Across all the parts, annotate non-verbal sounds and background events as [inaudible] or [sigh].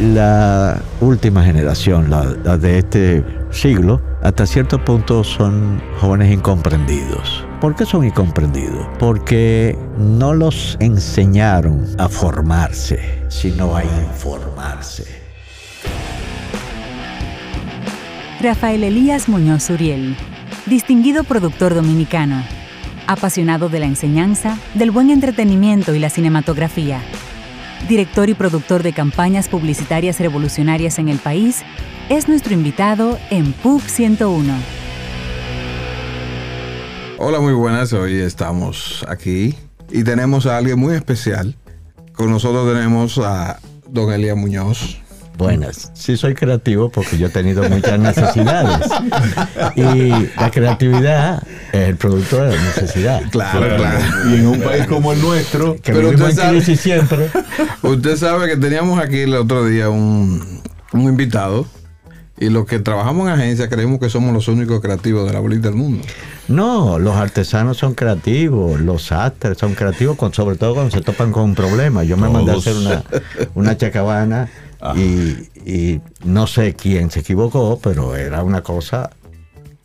la última generación, la, de este siglo, hasta cierto punto son jóvenes incomprendidos. ¿Por qué son incomprendidos? Porque no los enseñaron a formarse, sino a informarse. Rafael Elías Muñoz Uriel, distinguido productor dominicano, apasionado de la enseñanza, del buen entretenimiento y la cinematografía director y productor de campañas publicitarias revolucionarias en el país, es nuestro invitado en PUB 101. Hola, muy buenas. Hoy estamos aquí y tenemos a alguien muy especial. Con nosotros tenemos a don Elia Muñoz. Buenas. Sí soy creativo porque yo he tenido muchas necesidades. Y la creatividad es el producto de la necesidad. Claro, claro. Y en un país como el nuestro, que pero usted sabe, siempre. Usted sabe que teníamos aquí el otro día un, un invitado y los que trabajamos en agencia creemos que somos los únicos creativos de la bolita del mundo. No, los artesanos son creativos, los actores son creativos, con, sobre todo cuando se topan con un problema. Yo me mandé a hacer una, una chacabana y, no sé quién se equivocó, pero era una cosa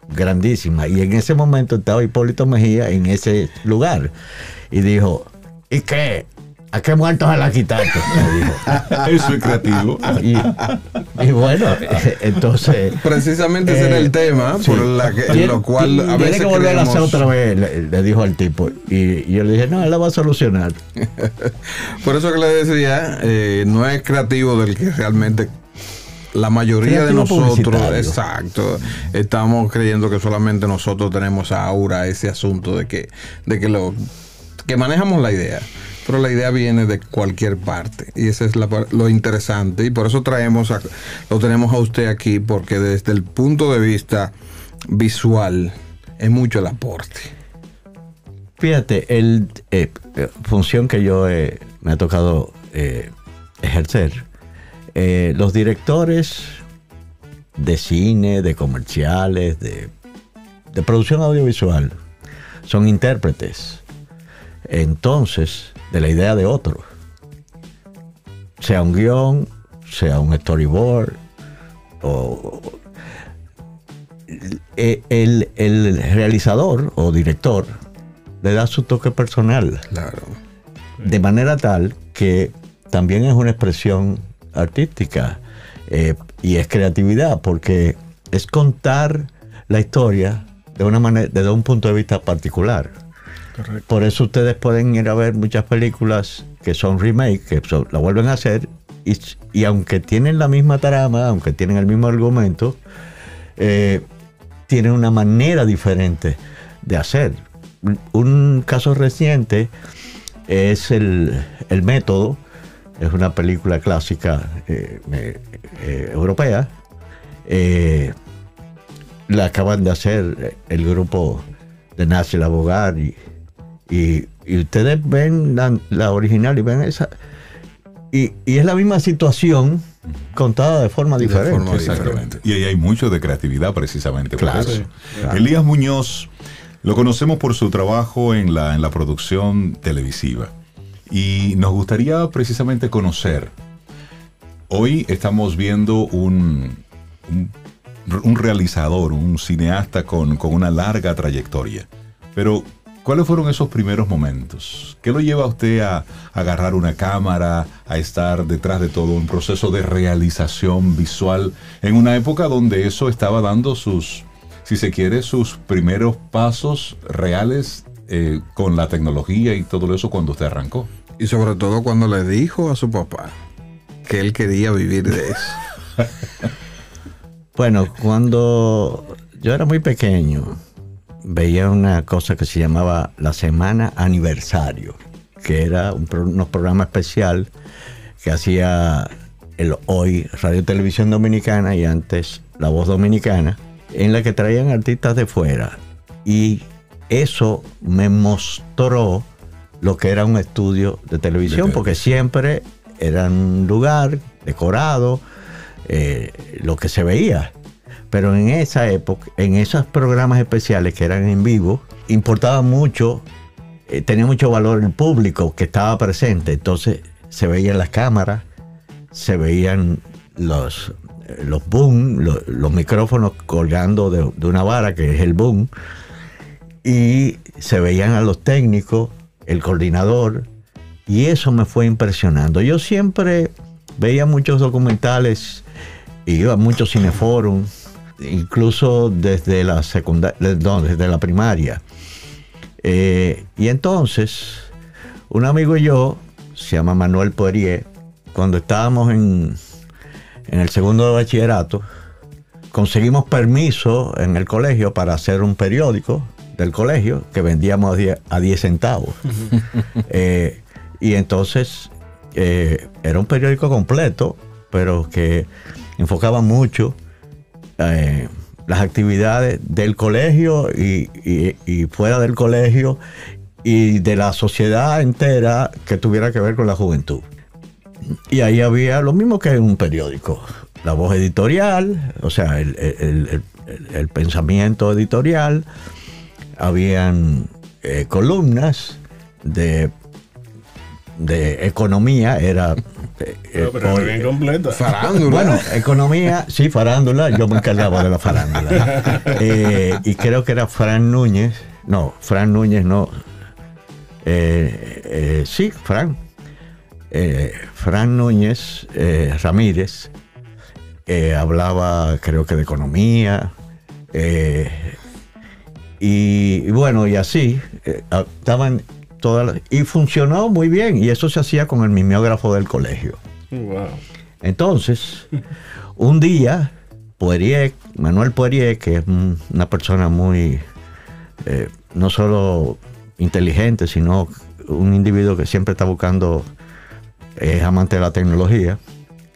grandísima. Y en ese momento estaba Hipólito Mejía en ese lugar y dijo, ¿y qué? ¿A qué muertos a la quitaste? [laughs] Eso es creativo. Y, bueno, [laughs] entonces. Precisamente ese era el eh, tema, por la que, lo cual a veces. Tiene que volver a hacer otra vez, le, dijo al tipo. Y, yo le dije, no, él la va a solucionar. [laughs] por eso que le decía, eh, no es creativo del que realmente la mayoría de nosotros, exacto, estamos creyendo que solamente nosotros tenemos aura, ese asunto de que, de que lo que manejamos la idea pero la idea viene de cualquier parte y eso es lo interesante y por eso traemos lo tenemos a usted aquí porque desde el punto de vista visual es mucho el aporte. Fíjate, el eh, eh, función que yo me ha tocado eh, ejercer, los directores de cine, de comerciales, de producción audiovisual, son intérpretes. Entonces, de la idea de otro. Sea un guion, sea un storyboard, o eh, el, realizador o director le da su toque personal. Claro. De manera tal que también es una expresión artística eh, y es creatividad, porque es contar la historia de una manera, desde un punto de vista particular. Por eso ustedes pueden ir a ver muchas películas que son remake, que la vuelven a hacer, y, aunque tienen la misma trama, aunque tienen el mismo argumento, eh, tienen una manera diferente de hacer. Un caso reciente es el, método, es una película clásica eh, eh, europea. la acaban de hacer el grupo de Nazi Abogar y, y, ustedes ven la, original y ven esa. Y, es la misma situación contada de forma diferente. Exactamente. Y ahí hay mucho de creatividad precisamente. Claro, Elías Muñoz lo conocemos por su trabajo en la, en la producción televisiva. Y nos gustaría precisamente conocer. Hoy estamos viendo un, un, realizador, un cineasta con, con una larga trayectoria. Pero ¿Cuáles fueron esos primeros momentos? ¿Qué lo lleva a usted a, agarrar una cámara, a estar detrás de todo un proceso de realización visual en una época donde eso estaba dando sus, si se quiere, sus primeros pasos reales eh, con la tecnología y todo eso cuando usted arrancó? Y sobre todo cuando le dijo a su papá que él quería vivir de eso. [laughs] bueno, cuando yo era muy pequeño, veía una cosa que se llamaba la Semana Aniversario, que era un, unos programa especial que hacía el hoy Radio Televisión Dominicana y antes La Voz Dominicana, en la que traían artistas de fuera. Y eso me mostró lo que era un estudio de televisión, porque siempre era un lugar decorado, eh, lo que se veía. Pero en esa época, en esos programas especiales que eran en vivo, importaba mucho, eh, tenía mucho valor el público que estaba presente. Entonces se veían las cámaras, se veían los, los boom, los, micrófonos colgando de, una vara que es el boom, y se veían a los técnicos, el coordinador, y eso me fue impresionando. Yo siempre veía muchos documentales, iba a muchos cineforums, incluso desde la secundaria, desde la primaria. Eh, y entonces, un amigo y yo, se llama Manuel Poirier, cuando estábamos en, en el segundo de bachillerato, conseguimos permiso en el colegio para hacer un periódico del colegio que vendíamos a 10, centavos. [laughs] Y entonces eh, era un periódico completo, pero que enfocaba mucho eh, las actividades del colegio y, fuera del colegio y de la sociedad entera que tuviera que ver con la juventud. Y ahí había lo mismo que en un periódico, la voz editorial, o sea, el, pensamiento editorial, habían eh, columnas de de economía era... [laughs] Eh, pero bien completa. Farándula. Bueno, [laughs] economía, sí, farándula, yo me encargaba de la farándula. [laughs] Eh, y creo que era Fran Núñez, no, Fran Núñez no. Eh, sí, Fran. Fran Núñez Ramírez hablaba, creo que de economía. y, bueno, y así, estaban y funcionó muy bien. Y eso se hacía con el mimeógrafo del colegio. Entonces, un día, Poirier, Manuel Poirier, que es una persona muy, eh, no solo inteligente, sino un individuo que siempre está buscando, es amante de la tecnología,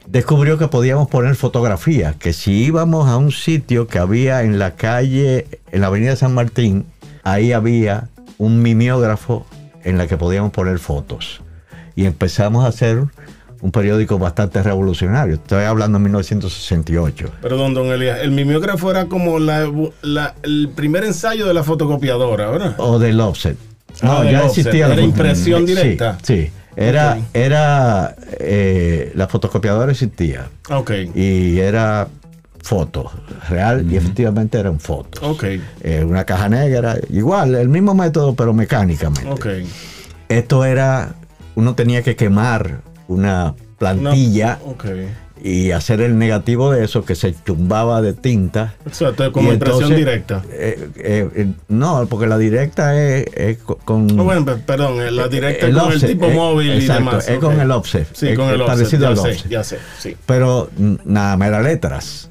descubrió que podíamos poner fotografías, que si íbamos a un sitio que había en la calle, en la avenida San Martín, ahí había un mimeógrafo en la que podíamos poner fotos. Y empezamos a hacer un periódico bastante revolucionario. Estoy hablando de 1968. Perdón, don Elías. El mimeógrafo era como el primer ensayo de la fotocopiadora, ¿verdad? O del offset. Ah, no, ya existía la impresión directa. Sí, Era, era eh, la fotocopiadora existía. Ok. Y era foto real y efectivamente eran fotos. Ok. Eh, una caja negra, igual, el mismo método, pero mecánicamente. Ok. Esto era, uno tenía que quemar una plantilla. y hacer el negativo de eso que se chumbaba de tinta. Exacto, como impresión directa. Eh, eh, no, porque la directa es, con. Oh, bueno, perdón, la directa es con el tipo móvil y demás. Es con el offset. Sí, con el offset. Parecido al offset. Ya sé, sí. Pero nada más era letras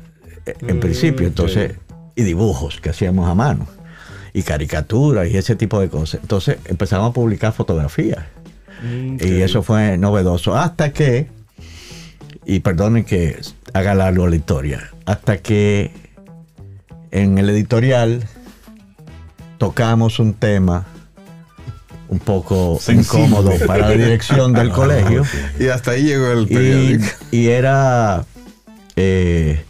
en mm, principio, entonces, y dibujos que hacíamos a mano, y caricaturas y ese tipo de cosas. Entonces empezamos a publicar fotografías. Mm, y eso fue novedoso. Hasta que, y perdonen que haga largo la historia, hasta que en el editorial tocamos un tema un poco incómodo para la dirección del [laughs] colegio. Y hasta ahí llegó el periódico. Y, era eh,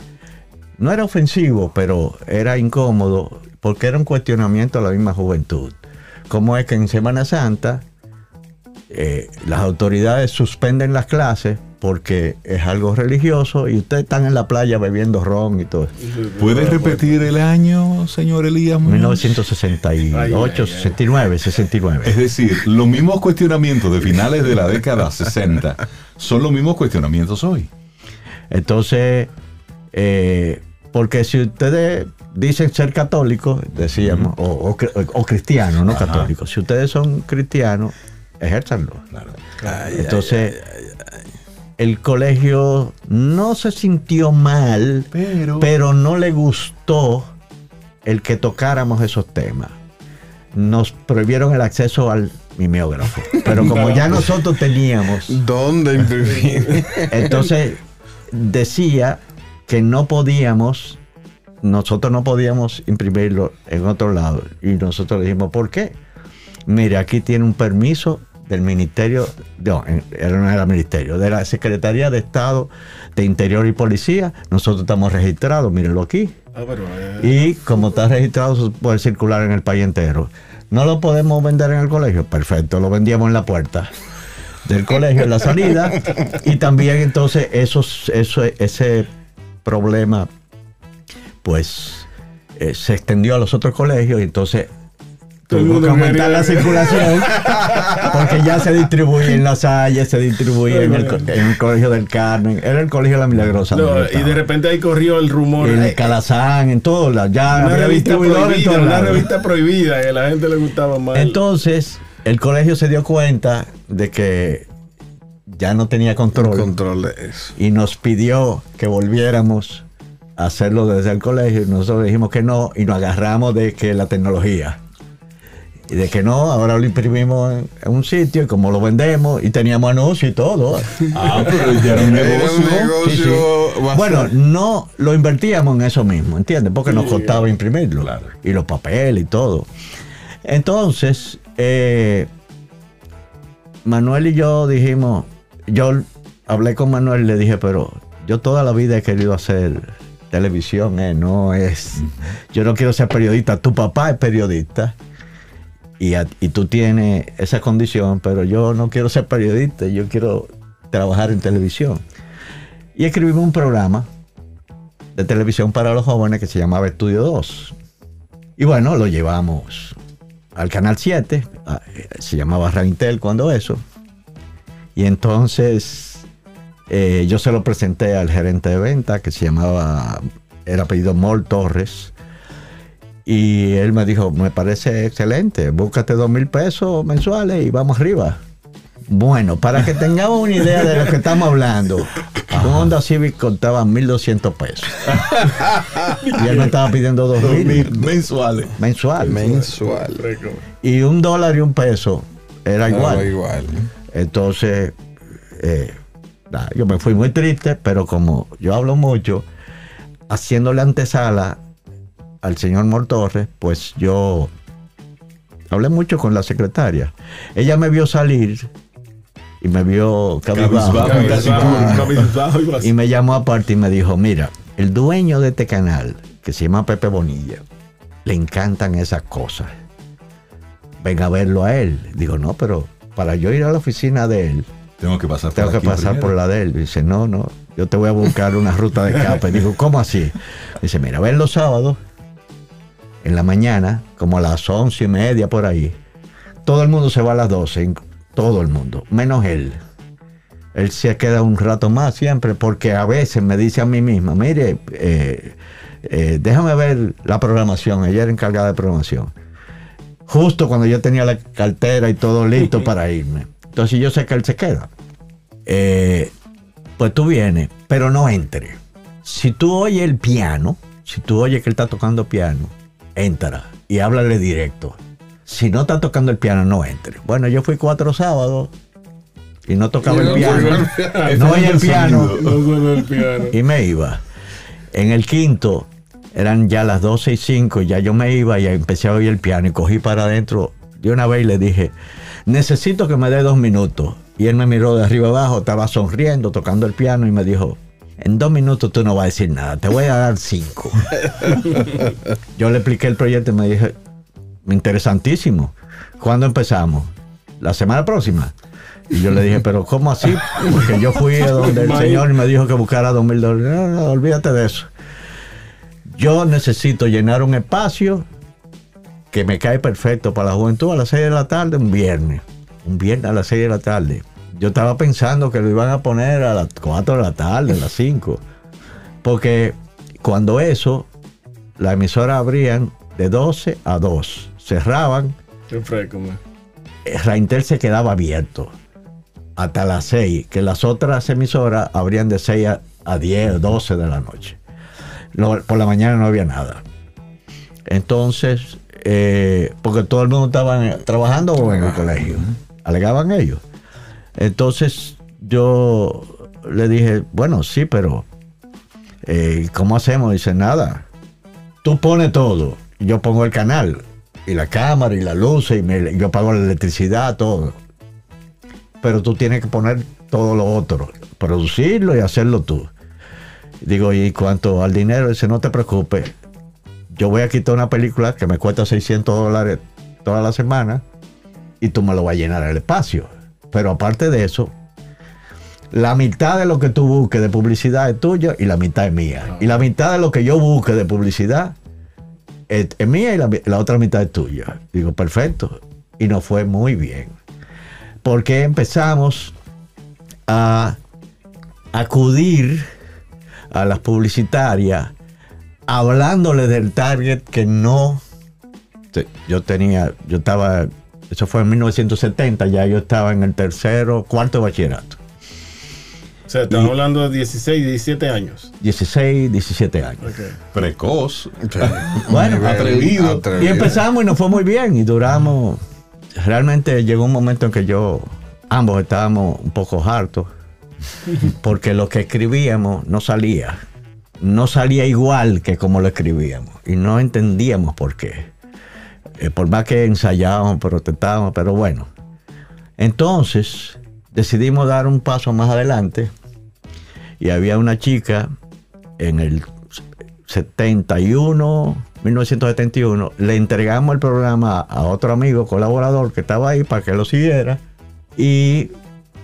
no era ofensivo, pero era incómodo porque era un cuestionamiento a la misma juventud. ¿Cómo es que en Semana Santa eh, las autoridades suspenden las clases porque es algo religioso y ustedes están en la playa bebiendo ron y todo. ¿Puede repetir el año, señor Elías? 1968, 69, 69. Es decir, los mismos cuestionamientos de finales de la década 60 son los mismos cuestionamientos hoy. Entonces, eh, porque si ustedes dicen ser católicos, decíamos, o, cristianos, no católicos, si ustedes son cristianos, ejérzanlo. Entonces, el colegio no se sintió mal, pero, no le gustó el que tocáramos esos temas. Nos prohibieron el acceso al mimeógrafo. [laughs] Pero como ya nosotros teníamos. ¿Dónde imprimir? Entonces decía que no podíamos, nosotros no podíamos imprimirlo en otro lado. Y nosotros le dijimos, ¿por qué? Mire, aquí tiene un permiso del Ministerio, no, no era Ministerio, de la Secretaría de Estado de Interior y Policía. Nosotros estamos registrados, mírenlo aquí. Ah, eh. Y como está registrado, puede circular en el país entero. ¿No lo podemos vender en el colegio? Perfecto, lo vendíamos en la puerta. del colegio en la salida. Y también entonces esos, eso, ese problema pues eh, se extendió a los otros colegios y entonces Tuvo que aumentar la circulación [laughs] porque ya se distribuye en la Salle, se distribuye en, el, Colegio del Carmen, era el Colegio de la Milagrosa. y de repente ahí corrió el rumor. En el Calazán, en todos lados. Ya una revista prohibida, una revista prohibida, que a la gente le gustaba más. Entonces, el colegio se dio cuenta de que ya no tenía control. control de eso. Y nos pidió que volviéramos a hacerlo desde el colegio. Y nosotros dijimos que no y nos agarramos de que la tecnología y de que no, ahora lo imprimimos en, un sitio y como lo vendemos y teníamos anuncios y todo. Ah, [laughs] pero ya era un negocio. Bueno, no lo invertíamos en eso mismo, ¿entiendes? Porque nos costaba imprimirlo. Y los papeles y todo. Entonces, eh, Manuel y yo dijimos, yo hablé con Manuel y le dije, pero yo toda la vida he querido hacer televisión, ¿eh? no es, yo no quiero ser periodista, tu papá es periodista y, tú tienes esa condición, pero yo no quiero ser periodista, yo quiero trabajar en televisión. Y escribimos un programa de televisión para los jóvenes que se llamaba Estudio 2. Y bueno, lo llevamos al Canal 7, se llamaba Raintel cuando eso. Y entonces eh, yo se lo presenté al gerente de venta que se llamaba, era apellido Mol Torres. Y él me dijo, me parece excelente, búscate dos mil pesos mensuales y vamos arriba. Bueno, para que tengamos una idea de lo que estamos hablando, un Honda Civic contaba 1.200 pesos. y él me estaba pidiendo 2.000 mensuales. Mensual. Mensual. Y un dólar y un peso era igual. igual. Entonces, eh, yo me fui muy triste, pero como yo hablo mucho, haciéndole antesala al señor Mortorres, pues yo hablé mucho con la secretaria. Ella me vio salir y me vio cabizbajo. Y me llamó aparte y me dijo, mira, el dueño de este canal, que se llama Pepe Bonilla, le encantan esas cosas. Venga a verlo a él. Digo, no, pero para yo ir a la oficina de él, tengo que pasar, tengo que pasar por la de él. Dice, no, no, yo te voy a buscar una ruta de escape. [laughs] Digo, ¿cómo así? Dice, mira, ven los sábados en la mañana, como a las once y media por ahí. Todo el mundo se va a las doce, todo el mundo, menos él. Él se queda un rato más siempre porque a veces me dice a mí misma, mire, eh, eh, déjame ver la programación, ella era encargada de programación. Justo cuando yo tenía la cartera y todo listo [laughs] para irme. Entonces yo sé que él se queda. Eh, pues tú vienes, pero no entre. Si tú oyes el piano, si tú oyes que él está tocando piano, entra y háblale directo. Si no está tocando el piano, no entre. Bueno, yo fui cuatro sábados y no tocaba [laughs] el piano. No oía el piano. Y me iba. En el quinto, eran ya las 12 y 5, ya yo me iba y empecé a oír el piano y cogí para adentro. De una vez le dije, necesito que me dé dos minutos. Y él me miró de arriba abajo, estaba sonriendo, tocando el piano y me dijo, en dos minutos tú no vas a decir nada, te voy a dar cinco. [laughs] Yo le expliqué el proyecto y me dije, interesantísimo. ¿Cuándo empezamos? La semana próxima. Y yo le dije, pero ¿cómo así? Porque yo fui a donde el [laughs] señor y me dijo que buscara dos mil dólares. No, no, olvídate de eso. Yo necesito llenar un espacio que me cae perfecto para la juventud a las seis de la tarde, un viernes. Un viernes a las seis de la tarde. Yo estaba pensando que lo iban a poner a las 4 de la tarde, a las 5. Porque cuando eso, la emisora abrían de 12 a 2. Cerraban. Qué fresco, eh, Raintel se quedaba abierto hasta las 6, que las otras emisoras abrían de 6 a, 10, 12 de la noche. Por la mañana no había nada. Entonces, eh, porque todo el mundo estaba trabajando en el colegio, alegaban ellos. Entonces yo le dije, bueno, sí, pero eh, ¿cómo hacemos? Dice, nada, tú pones todo, yo pongo el canal, y la cámara, y la luz, y yo pago la electricidad, todo. Pero tú tienes que poner todo lo otro, producirlo y hacerlo tú. Digo, y cuanto al dinero, dice, no te preocupes, yo voy a quitar una película que me cuesta 600 dólares toda la semana y tú me lo vas a llenar el espacio. Pero aparte de eso, la mitad de lo que tú busques de publicidad es tuya y la mitad es mía. Y la mitad de lo que yo busque de publicidad es, mía y la, otra mitad es tuya. Digo, perfecto. Y nos fue muy bien. Porque empezamos a acudir a las publicitarias hablándole del target que no yo tenía, yo estaba, eso fue en 1970, ya yo estaba en el tercero, cuarto bachillerato. O sea, estamos hablando de 16, 17 años. 16, 17 años. Precoz. [laughs] bueno, atrevido. Y empezamos y nos fue muy bien y duramos. Realmente llegó un momento en que yo, ambos estábamos un poco hartos [laughs] porque lo que escribíamos no salía. No salía igual que como lo escribíamos y no entendíamos por qué. Eh, por más que ensayábamos, protestábamos, pero bueno. Entonces decidimos dar un paso más adelante y había una chica en el 71, 1971, le entregamos el programa a otro amigo colaborador que estaba ahí para que lo siguiera y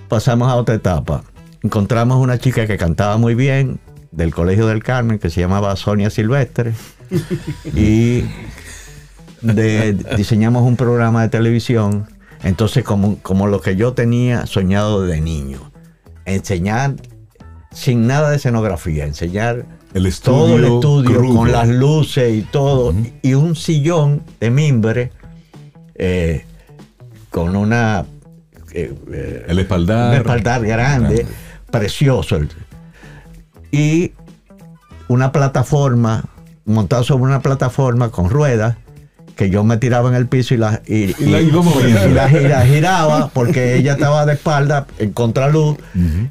pasamos a otra etapa. Encontramos una chica que cantaba muy bien del Colegio del Carmen que se llamaba Sonia Silvestre. [laughs] Y diseñamos un programa de televisión. Entonces, como, como lo que yo tenía soñado de niño, enseñar sin nada de escenografía, enseñar el todo el estudio con las luces y todo, y un sillón de mimbre eh, con una... Eh, eh, el espaldar. Un espaldar grande, precioso. Y una plataforma, montado sobre una plataforma con ruedas, que yo me tiraba en el piso y la, y, la, giraba porque ella estaba de espalda en contraluz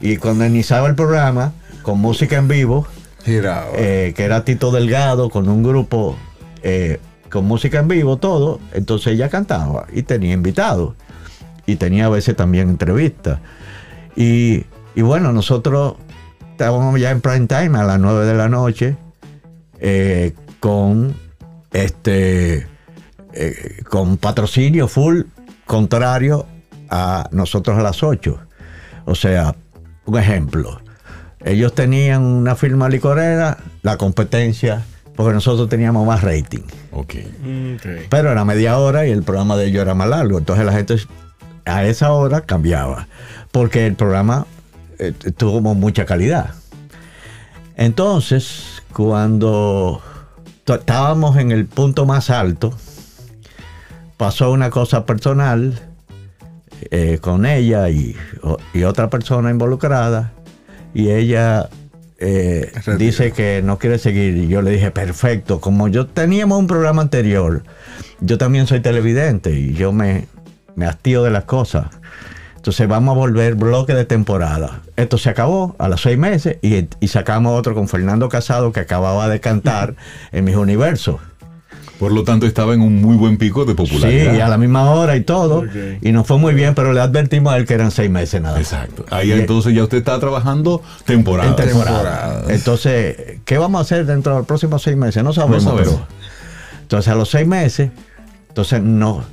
y cuando iniciaba el programa con música en vivo, eh, que era Tito Delgado con un grupo eh, con música en vivo, todo, entonces ella cantaba y tenía invitados y tenía a veces también entrevistas. Y, y bueno, nosotros estábamos ya en prime time a las 9 de la noche eh, con este eh, con patrocinio full contrario a nosotros a las 8. O sea, un ejemplo. Ellos tenían una firma licorera, la competencia, porque nosotros teníamos más rating. Okay. Pero era media hora y el programa de ellos era más largo. Entonces la gente a esa hora cambiaba, porque el programa eh, tuvo mucha calidad. Entonces, cuando estábamos en el punto más alto, pasó una cosa personal eh, con ella y, otra persona involucrada y ella eh, dice que no quiere seguir. Y yo le dije perfecto como yo teníamos un programa anterior yo también soy televidente y yo me, me hastío de las cosas entonces vamos a volver bloque de temporada esto se acabó a los seis meses y, y sacamos otro con Fernando Casado que acababa de cantar en mis universos por lo tanto, estaba en un muy buen pico de popularidad. Sí, a la misma hora y todo. Y nos fue muy bien, pero le advertimos a él que eran seis meses nada más. Exacto. Ahí entonces ya usted está trabajando temporada. temporada. Entonces, ¿qué vamos a hacer dentro de los próximos seis meses? No sabemos. No sabemos. entonces, a los seis meses, entonces no.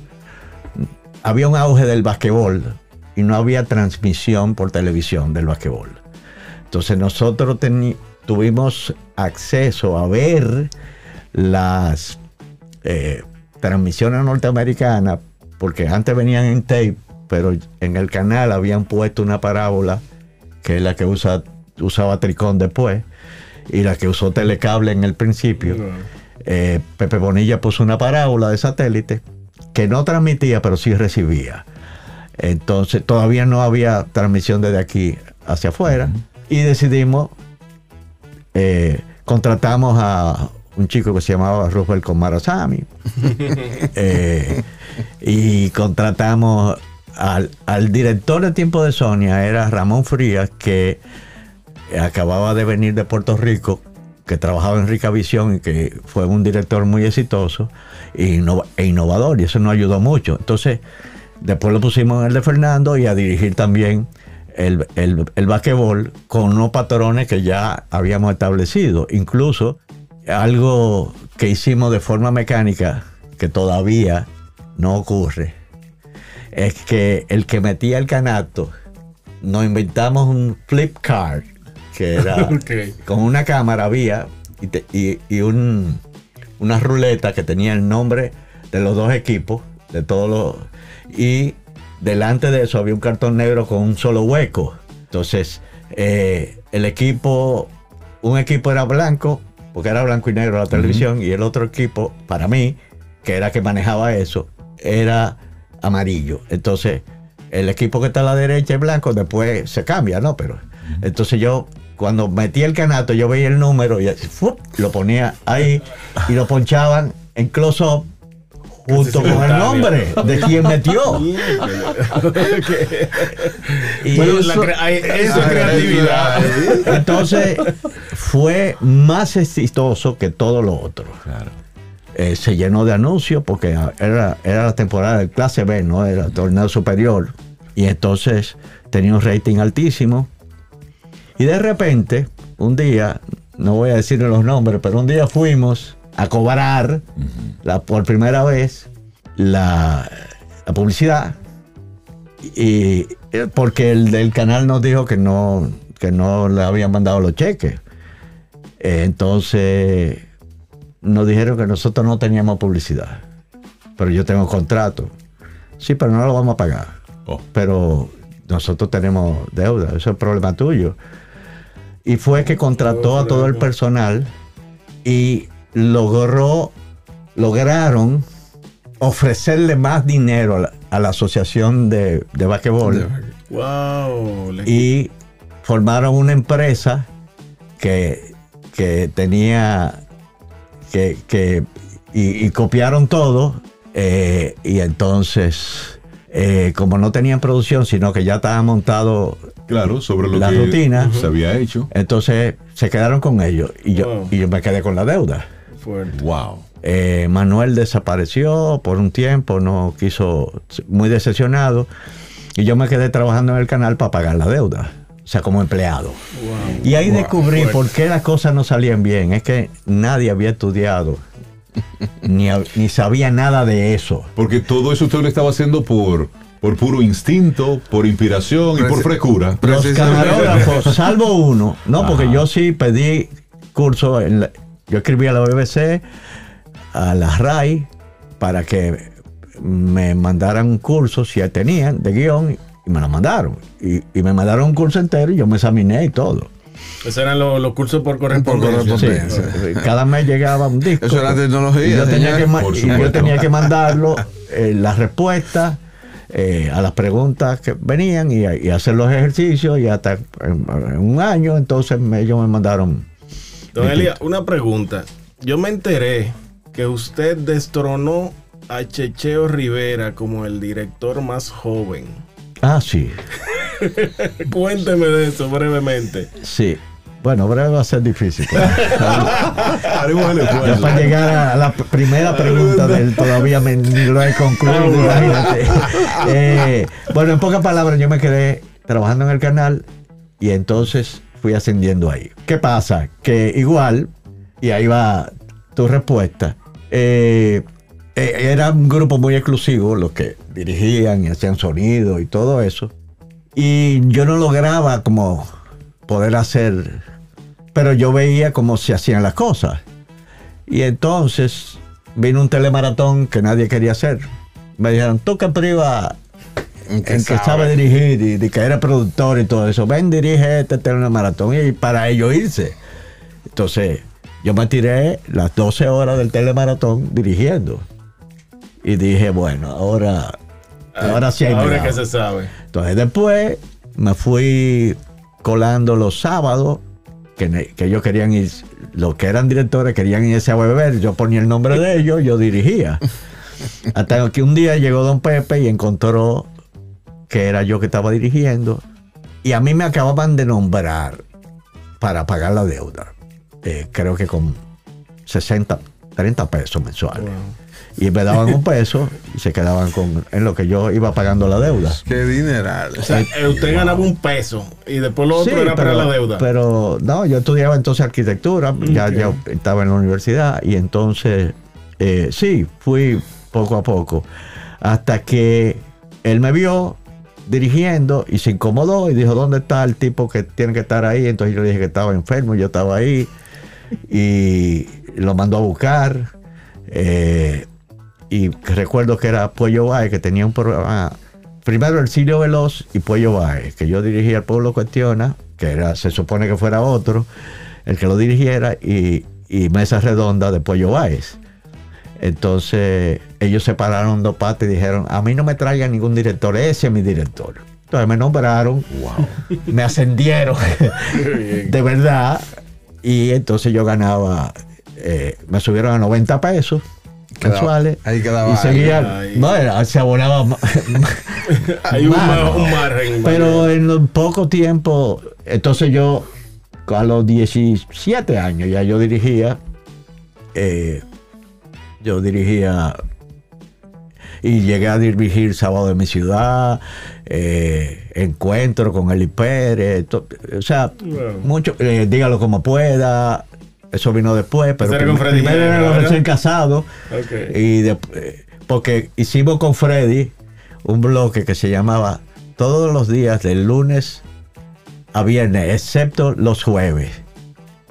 Había un auge del basquetbol y no había transmisión por televisión del basquetbol. Entonces, nosotros tuvimos acceso a ver las eh, transmisiones norteamericanas, porque antes venían en tape, pero en el canal habían puesto una parábola, que es la que usa, usaba Tricón después, y la que usó Telecable en el principio. Eh, Pepe Bonilla puso una parábola de satélite que no transmitía, pero sí recibía. Entonces todavía no había transmisión desde aquí hacia afuera y decidimos, eh, contratamos a un chico que se llamaba Rufel Comarasami. [laughs] eh, y contratamos al, director de tiempo de Sonia, era Ramón Frías, que acababa de venir de Puerto Rico, que trabajaba en Rica Visión y que fue un director muy exitoso e, innovador, y eso nos ayudó mucho. Entonces, después lo pusimos en el de Fernando y a dirigir también el, el, el basquetbol con unos patrones que ya habíamos establecido. Incluso algo que hicimos de forma mecánica que todavía no ocurre, es que el que metía el canasto, nos inventamos un flip card, que era [laughs] con una cámara había y, te- y- y un, una ruleta que tenía el nombre de los dos equipos, de todos los. Y delante de eso había un cartón negro con un solo hueco. Entonces, eh, el equipo, un equipo era blanco, porque era blanco y negro la televisión, y el otro equipo, para mí, que era que manejaba eso, era amarillo. Entonces, el equipo que está a la derecha es blanco, después se cambia, ¿no? Pero, entonces yo, cuando metía el canasto, yo veía el número y lo ponía ahí y lo ponchaban en close-up junto con el nombre de quien metió. [laughs] Y Bueno, la eso- es creatividad. entonces fue más exitoso que todo lo otro. Claro. Eh, se llenó de anuncios porque era, era la temporada de clase B, no era torneo superior. Y entonces tenía un rating altísimo. Y de repente, un día, no voy a decir los nombres, pero un día fuimos a cobrar la, por primera vez la, la publicidad. Y porque el del canal nos dijo que no, que no le habían mandado los cheques. Entonces nos dijeron que nosotros no teníamos publicidad. Pero yo tengo contrato. Sí, pero no lo vamos a pagar. Oh. Pero nosotros tenemos deuda. Eso es problema tuyo. Y fue que contrató a todo el personal y logró, lograron ofrecerle más dinero a la, a la asociación de, de basquetbol Wow. y formaron una empresa que, que tenía que, que- y, y copiaron todo eh, y entonces eh, como no tenían producción sino que ya estaba montado Claro, sobre lo La que rutina. se había hecho. entonces se quedaron con ellos y yo, Wow. y yo me quedé con la deuda Fuerte. Wow. Eh, Manuel desapareció por un tiempo, no quiso, muy decepcionado, y yo me quedé trabajando en el canal para pagar la deuda, o sea, como empleado. Wow. Y ahí Wow, descubrí fuerte. por qué las cosas no salían bien, es que nadie había estudiado, ni, ni sabía nada de eso. Porque todo eso usted lo estaba haciendo por, por puro instinto, por inspiración y por frescura. Los camarógrafos, [laughs] salvo uno, no, porque yo sí pedí curso, en la- yo escribí a la BBC, a la RAI, para que me mandaran un curso, si tenían, de guion, y me lo mandaron. Y, y me mandaron un curso entero y yo me examiné y todo. Esos eran los, los cursos por Por correspondencia. Sí, correspondencia. cada mes llegaba un disco. Eso era tecnología, Y yo tenía, que, ma- Por y yo supuesto. tenía que mandarlo, eh, las respuestas eh, a las preguntas que venían y, y hacer los ejercicios y hasta en, en un año entonces me- ellos me mandaron. Don Elías, una pregunta. Yo me enteré que usted destronó a Checheo Rivera como el director más joven. Ah, sí, [laughs] Cuénteme de eso brevemente. sí. Bueno, breve va a ser difícil. [laughs] Haremos el Ya esfuerzo. para llegar a la primera pregunta de él, todavía me, ni lo he concluido, imagínate. Eh, bueno, en pocas palabras, yo me quedé trabajando en el canal y entonces fui ascendiendo ahí. ¿Qué pasa? Que igual, y ahí va tu respuesta, eh, eh, era un grupo muy exclusivo, los que dirigían y hacían sonido y todo eso. Y yo no lograba como poder hacer, pero yo veía cómo se hacían las cosas. Y entonces vino un telemaratón que nadie quería hacer. Me dijeron, tú que priva, ¿En el qué que sabe? sabe dirigir y de que era productor y todo eso, ven, dirige este telemaratón y para ellos irse. Entonces, yo me tiré las 12 horas del telemaratón dirigiendo. Y dije, bueno, ahora, ahora sí hay Ahora que se sabe. Entonces después me fui colando los sábados, que, que ellos querían ir, los que eran directores querían irse a beber, yo ponía el nombre de ellos, yo dirigía. [laughs] Hasta que un día llegó don Pepe y encontró que era yo que estaba dirigiendo. Y a mí me acababan de nombrar para pagar la deuda. Eh, creo que con 60, 30 pesos mensuales. Y me daban un peso y se quedaban con en lo que yo iba pagando la deuda. Qué dineral. O sea, eh, usted ganaba un peso y después lo otro Sí, era para la deuda. Pero no, yo estudiaba entonces arquitectura, ya, ya estaba en la universidad y entonces eh, sí, fui poco a poco hasta que él me vio dirigiendo y se incomodó y dijo, ¿dónde está el tipo que tiene que estar ahí? Entonces yo le dije que estaba enfermo, yo estaba ahí y lo mandó a buscar. Eh, y recuerdo que era Puello Baez, que tenía un programa, primero el Sirio Veloz y Puello Baez, que yo dirigía El Pueblo Cuestiona, que era, se supone que fuera otro, el que lo dirigiera, y, y Mesa Redonda de Puello Baez. Entonces ellos separaron dos partes y dijeron, a mí no me traigan ningún director, ese es mi director. Entonces me nombraron, me ascendieron, [laughs] de verdad, y entonces yo ganaba, eh, me subieron a 90 pesos mensuales. Ahí quedaba. Y seguía, ahí. no, era- se abonaba Hay [laughs] un, margen. Pero en poco tiempo, entonces yo, a los 17 años, ya yo dirigía, eh, yo dirigía y llegué a dirigir Sábado de mi ciudad, eh, Encuentro con Eli Pérez, to- o sea, mucho, eh, dígalo como pueda, eso vino después, pero era con primero era recién casados. Ok. Y de- eh, porque hicimos con Freddy un bloque que se llamaba Todos los días del lunes a viernes, excepto los jueves.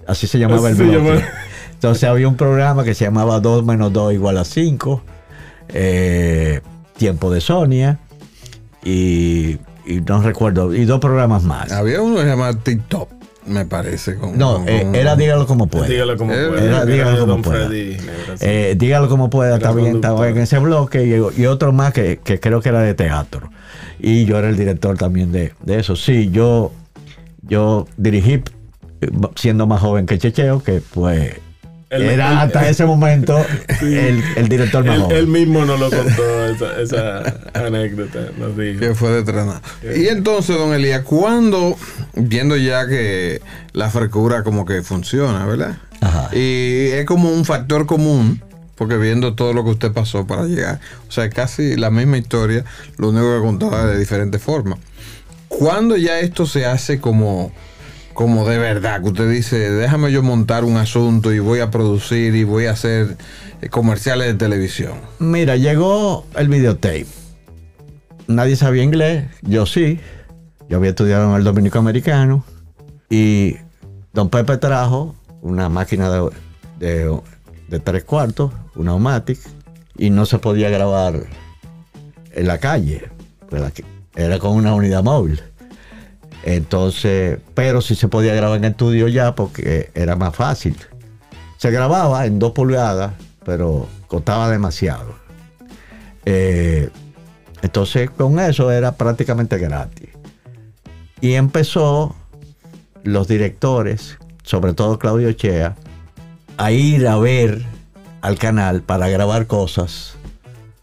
Así se llamaba el Así bloque. Entonces había un programa que se llamaba 2 menos 2 igual a 5. Tiempo de Sonia. Y, y no recuerdo. Y dos programas más. Había uno que se llamaba TikTok, me parece. con- No, con- eh, con- era dígalo como pueda. Dígalo como Era- pueda. era dígalo como pueda. Freddy sí. Eh, dígalo como pueda, está bien, estaba en ese bloque y, y otro más que, que creo que era de teatro. Y yo era el director también de, de eso. Sí, yo, yo dirigí eh, siendo más joven que Checheo, que pues era el- hasta ese momento [laughs] el, el director más Él, joven. él mismo nos lo contó, esa, esa anécdota. Nos dijo. que fue de entrenado. Y entonces, don Elías, ¿cuándo, viendo ya que la frescura como que funciona, ¿verdad? Ajá. Y es como un factor común, porque viendo todo lo que usted pasó para llegar, o sea, casi la misma historia, lo único que contaba de diferentes formas. ¿Cuándo ya esto se hace como, como de verdad? Que usted dice, déjame yo montar un asunto y voy a producir y voy a hacer eh, comerciales de televisión. Mira, llegó el videotape. Nadie sabía inglés, yo sí. Yo había estudiado en el Dominico Americano. Y don Pepe trajo una máquina de, de, tres cuartos, una Omatic, y no se podía grabar en la calle. pues Era con una unidad móvil. Entonces, pero sí se podía grabar en estudio ya porque era más fácil. Se grababa en dos pulgadas, pero costaba demasiado. Eh, entonces, con eso era prácticamente gratis. Y empezó los directores, sobre todo Claudio Chea, a ir a ver al canal para grabar cosas,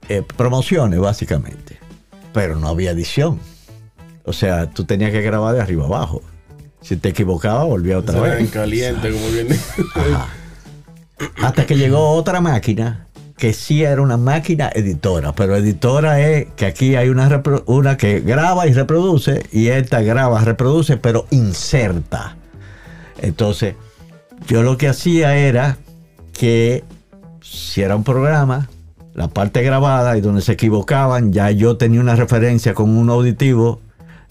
eh, promociones básicamente. Pero no había edición. O sea, tú tenías que grabar de arriba abajo. Si te equivocabas, volvía otra era en vez. caliente, como bien. Hasta que llegó otra máquina que sí era una máquina editora, pero editora es que aquí hay una, una que graba y reproduce y esta graba, reproduce, pero inserta. Entonces, yo lo que hacía era que si era un programa, la parte grabada y donde se equivocaban, ya yo tenía una referencia con un auditivo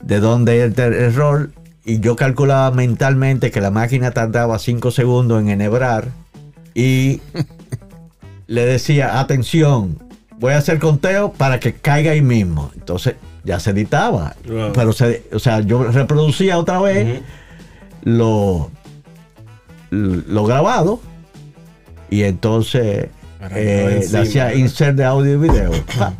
de dónde era el error y yo calculaba mentalmente que la máquina tardaba 5 segundos en enhebrar y [laughs] le decía, atención, voy a hacer conteo para que caiga ahí mismo. Entonces ya se editaba. Wow. Pero se, o sea, yo reproducía otra vez lo, lo grabado y entonces eh, le hacía insert de audio y video.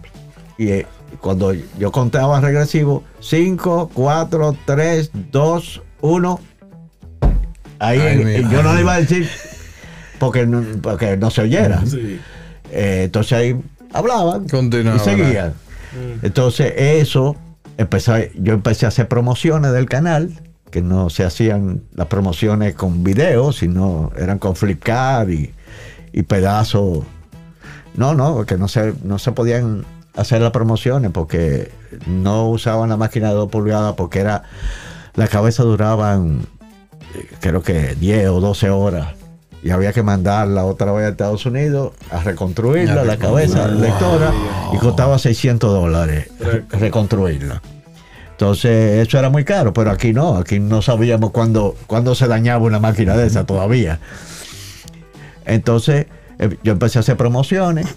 [clears throat] y eh, cuando yo contaba regresivo, 5, 4, 3, 2, 1. Ahí Ay, yo no le iba a decir porque no, porque no se oyera. Sí. Eh, entonces ahí hablaban Continuaba, y seguían. Mm. Entonces eso, empecé, yo empecé a hacer promociones del canal, que no se hacían las promociones con video, sino eran con Flipkart y, y pedazos. No, no, porque no se, no se podían hacer las promociones porque no usaban la máquina de 2 pulgadas porque era la cabeza duraban eh, creo que 10 o 12 horas y había que mandarla otra vez a Estados Unidos a reconstruirla, la cabeza lectora, y costaba 600 dólares reconstruirla. Entonces, eso era muy caro, pero aquí no, aquí no sabíamos cuándo, cuándo se dañaba una máquina de esa todavía. Entonces, eh, yo empecé a hacer promociones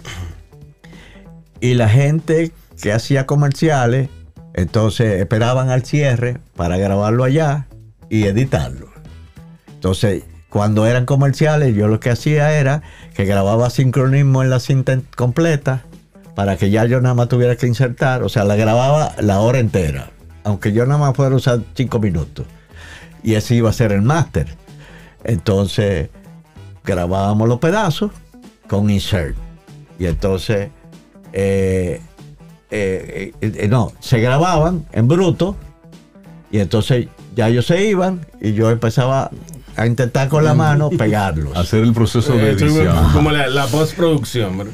y la gente que hacía comerciales, entonces esperaban al cierre para grabarlo allá y editarlo. Entonces, cuando eran comerciales, yo lo que hacía era que grababa sincronismo en la cinta completa para que ya yo nada más tuviera que insertar, o sea, la grababa la hora entera, aunque yo nada más fuera usar cinco minutos. Y ese iba a ser el máster. Entonces, grabábamos los pedazos con insert. Y entonces, eh, eh, eh, no, se grababan en bruto y entonces ya ellos se iban y yo empezaba a intentar con la mano pegarlos. [laughs] Hacer el proceso de edición. Como la, postproducción.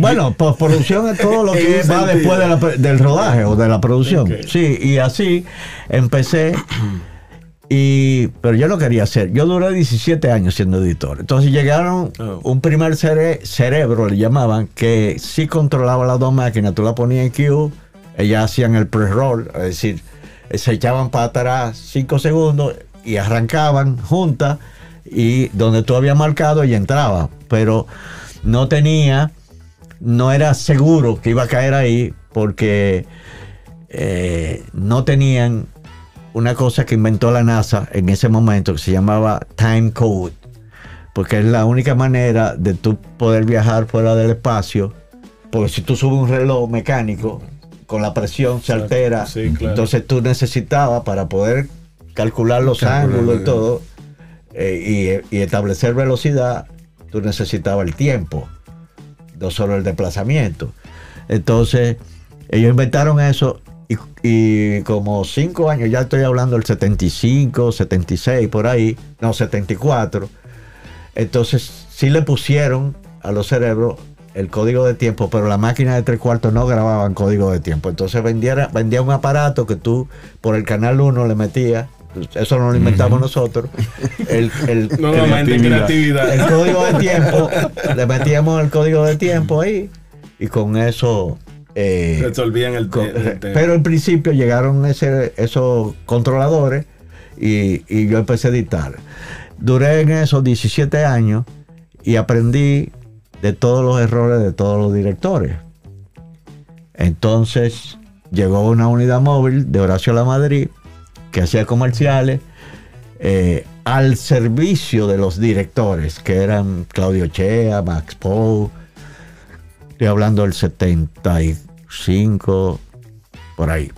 bueno, postproducción es todo lo [laughs] que va después del rodaje o de la producción. Sí, y así empecé y, pero yo lo quería hacer. Yo duré 17 años siendo editor. Entonces llegaron oh. un primer cerebro, le llamaban, que sí controlaba las dos máquinas. Tú la ponías en queue, ellas hacían el pre-roll, es decir, se echaban para atrás 5 segundos y arrancaban juntas y donde tú habías marcado y entraba. Pero no tenía, no era seguro que iba a caer ahí porque eh, no tenían una cosa que inventó la NASA en ese momento que se llamaba Time Code, porque es la única manera de tú poder viajar fuera del espacio, porque si tú subes un reloj mecánico, con la presión se altera, entonces tú necesitabas para poder calcular los ángulos y todo, eh, y, y, establecer velocidad, tú necesitabas el tiempo, no solo el desplazamiento. Entonces, ellos inventaron eso y, como cinco años, ya estoy hablando del 75, 76, por ahí, no, 74. Entonces, sí le pusieron a los cerebros el código de tiempo, pero la máquina de tres cuartos no grababan código de tiempo. Entonces vendía, vendía un aparato que tú por el canal 1 le metías. Eso no lo inventamos nosotros. El, el, [laughs] creatividad. el código de tiempo, [laughs] le metíamos el código de tiempo ahí y con eso eh, Resolvían el, Pero en principio llegaron ese, esos controladores y, yo empecé a editar. Duré en esos 17 años y aprendí de todos los errores de todos los directores. Entonces llegó una unidad móvil de Horacio La Madrid que hacía comerciales eh, al servicio de los directores, que eran Claudio Chea, Max Poe, Estoy hablando del 75, por ahí.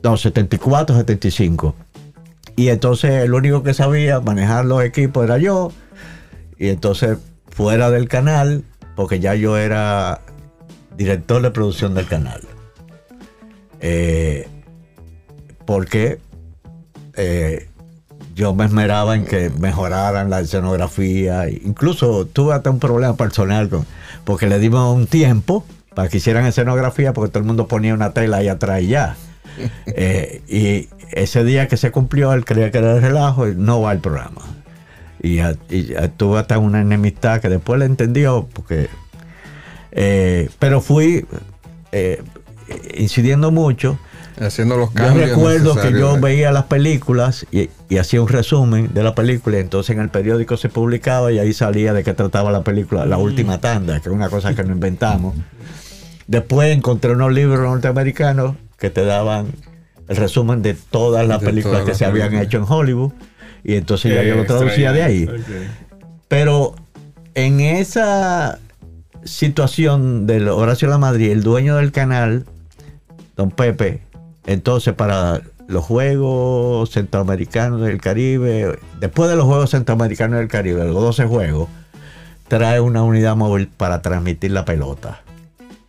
No, 74, 75. Y entonces el único que sabía manejar los equipos era yo. Y entonces fuera del canal, porque ya yo era director de producción del canal. Eh, porque eh, yo me esmeraba en que mejoraran la escenografía. Incluso tuve hasta un problema personal con porque le dimos un tiempo para que hicieran escenografía, porque todo el mundo ponía una tela ahí atrás y ya. [laughs] Eh, y ese día que se cumplió, él creía que era el relajo y no va al programa. Y, tuvo hasta una enemistad que después le entendió, porque. Eh, pero fui eh, incidiendo mucho Haciendo los cambios. Yo recuerdo que yo veía las películas y, hacía un resumen de la película y entonces en el periódico se publicaba y ahí salía de qué trataba la película, La Última Tanda, que es una cosa que no inventamos. Después encontré unos libros norteamericanos que te daban el resumen de todas las películas que se habían hecho en Hollywood y entonces ya yo lo traducía de ahí. Pero en esa situación del Horacio La Madrid, el dueño del canal, don Pepe, entonces, para los Juegos Centroamericanos del Caribe, después de los Juegos Centroamericanos del Caribe, los 12 Juegos, trae una unidad móvil para transmitir la pelota.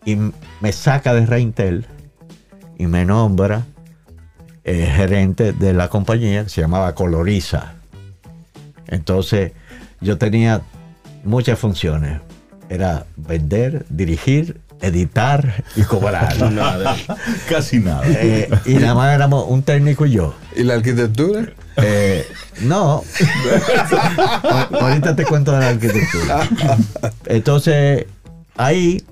Y me saca de Reintel y me nombra eh, gerente de la compañía que se llamaba Coloriza. Entonces, yo tenía muchas funciones. Era vender, dirigir editar y cobrar. [laughs] Casi nada. Eh, y nada más éramos un técnico y yo. ¿Y la arquitectura? Eh, no. [laughs] Ahorita te cuento de la arquitectura. Entonces, ahí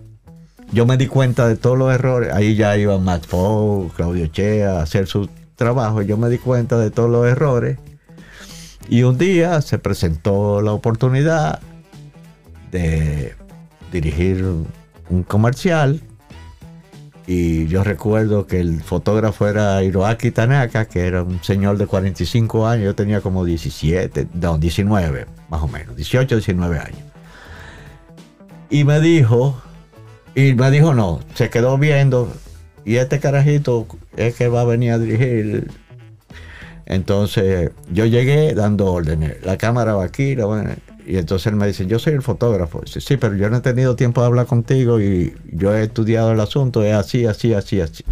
yo me di cuenta de todos los errores. Ahí ya iban Matt Fogg, Claudio Chea a hacer su trabajo. Yo me di cuenta de todos los errores. Y un día se presentó la oportunidad de dirigir un comercial. Y yo recuerdo que el fotógrafo era Hiroaki Tanaka, que era un señor de 45 años, yo tenía como 17, no, 19, más o menos, 18, 19 años. Y me dijo, y me dijo no, se quedó viendo, y este carajito es que va a venir a dirigir. Entonces yo llegué dando órdenes, la cámara va aquí, la y entonces él me dice, yo soy el fotógrafo. Dice, sí, pero yo no he tenido tiempo de hablar contigo y yo he estudiado el asunto, es así, así, así, así.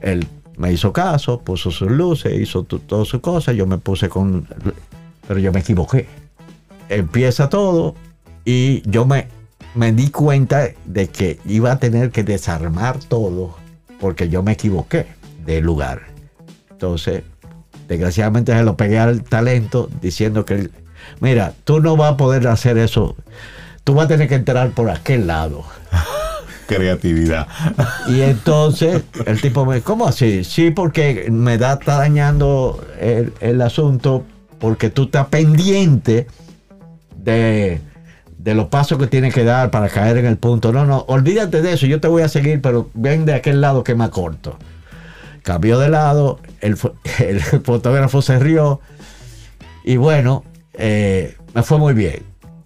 Él me hizo caso, puso sus luces, hizo todas sus cosas, yo me puse con... Pero yo me equivoqué. Empieza todo y yo me, me di cuenta de que iba a tener que desarmar todo porque yo me equivoqué del lugar. Entonces, desgraciadamente se lo pegué al talento diciendo que mira, tú no vas a poder hacer eso. Tú vas a tener que entrar por aquel lado. [laughs] Creatividad. Y entonces el tipo me, ¿cómo así? Sí, porque me da, está dañando el, asunto porque tú estás pendiente de, de los pasos que tienes que dar para caer en el punto. No, no, olvídate de eso, yo te voy a seguir, pero ven de aquel lado que más corto. Cambió de lado, el, [laughs] el fotógrafo se rió y bueno, eh, me fue muy bien.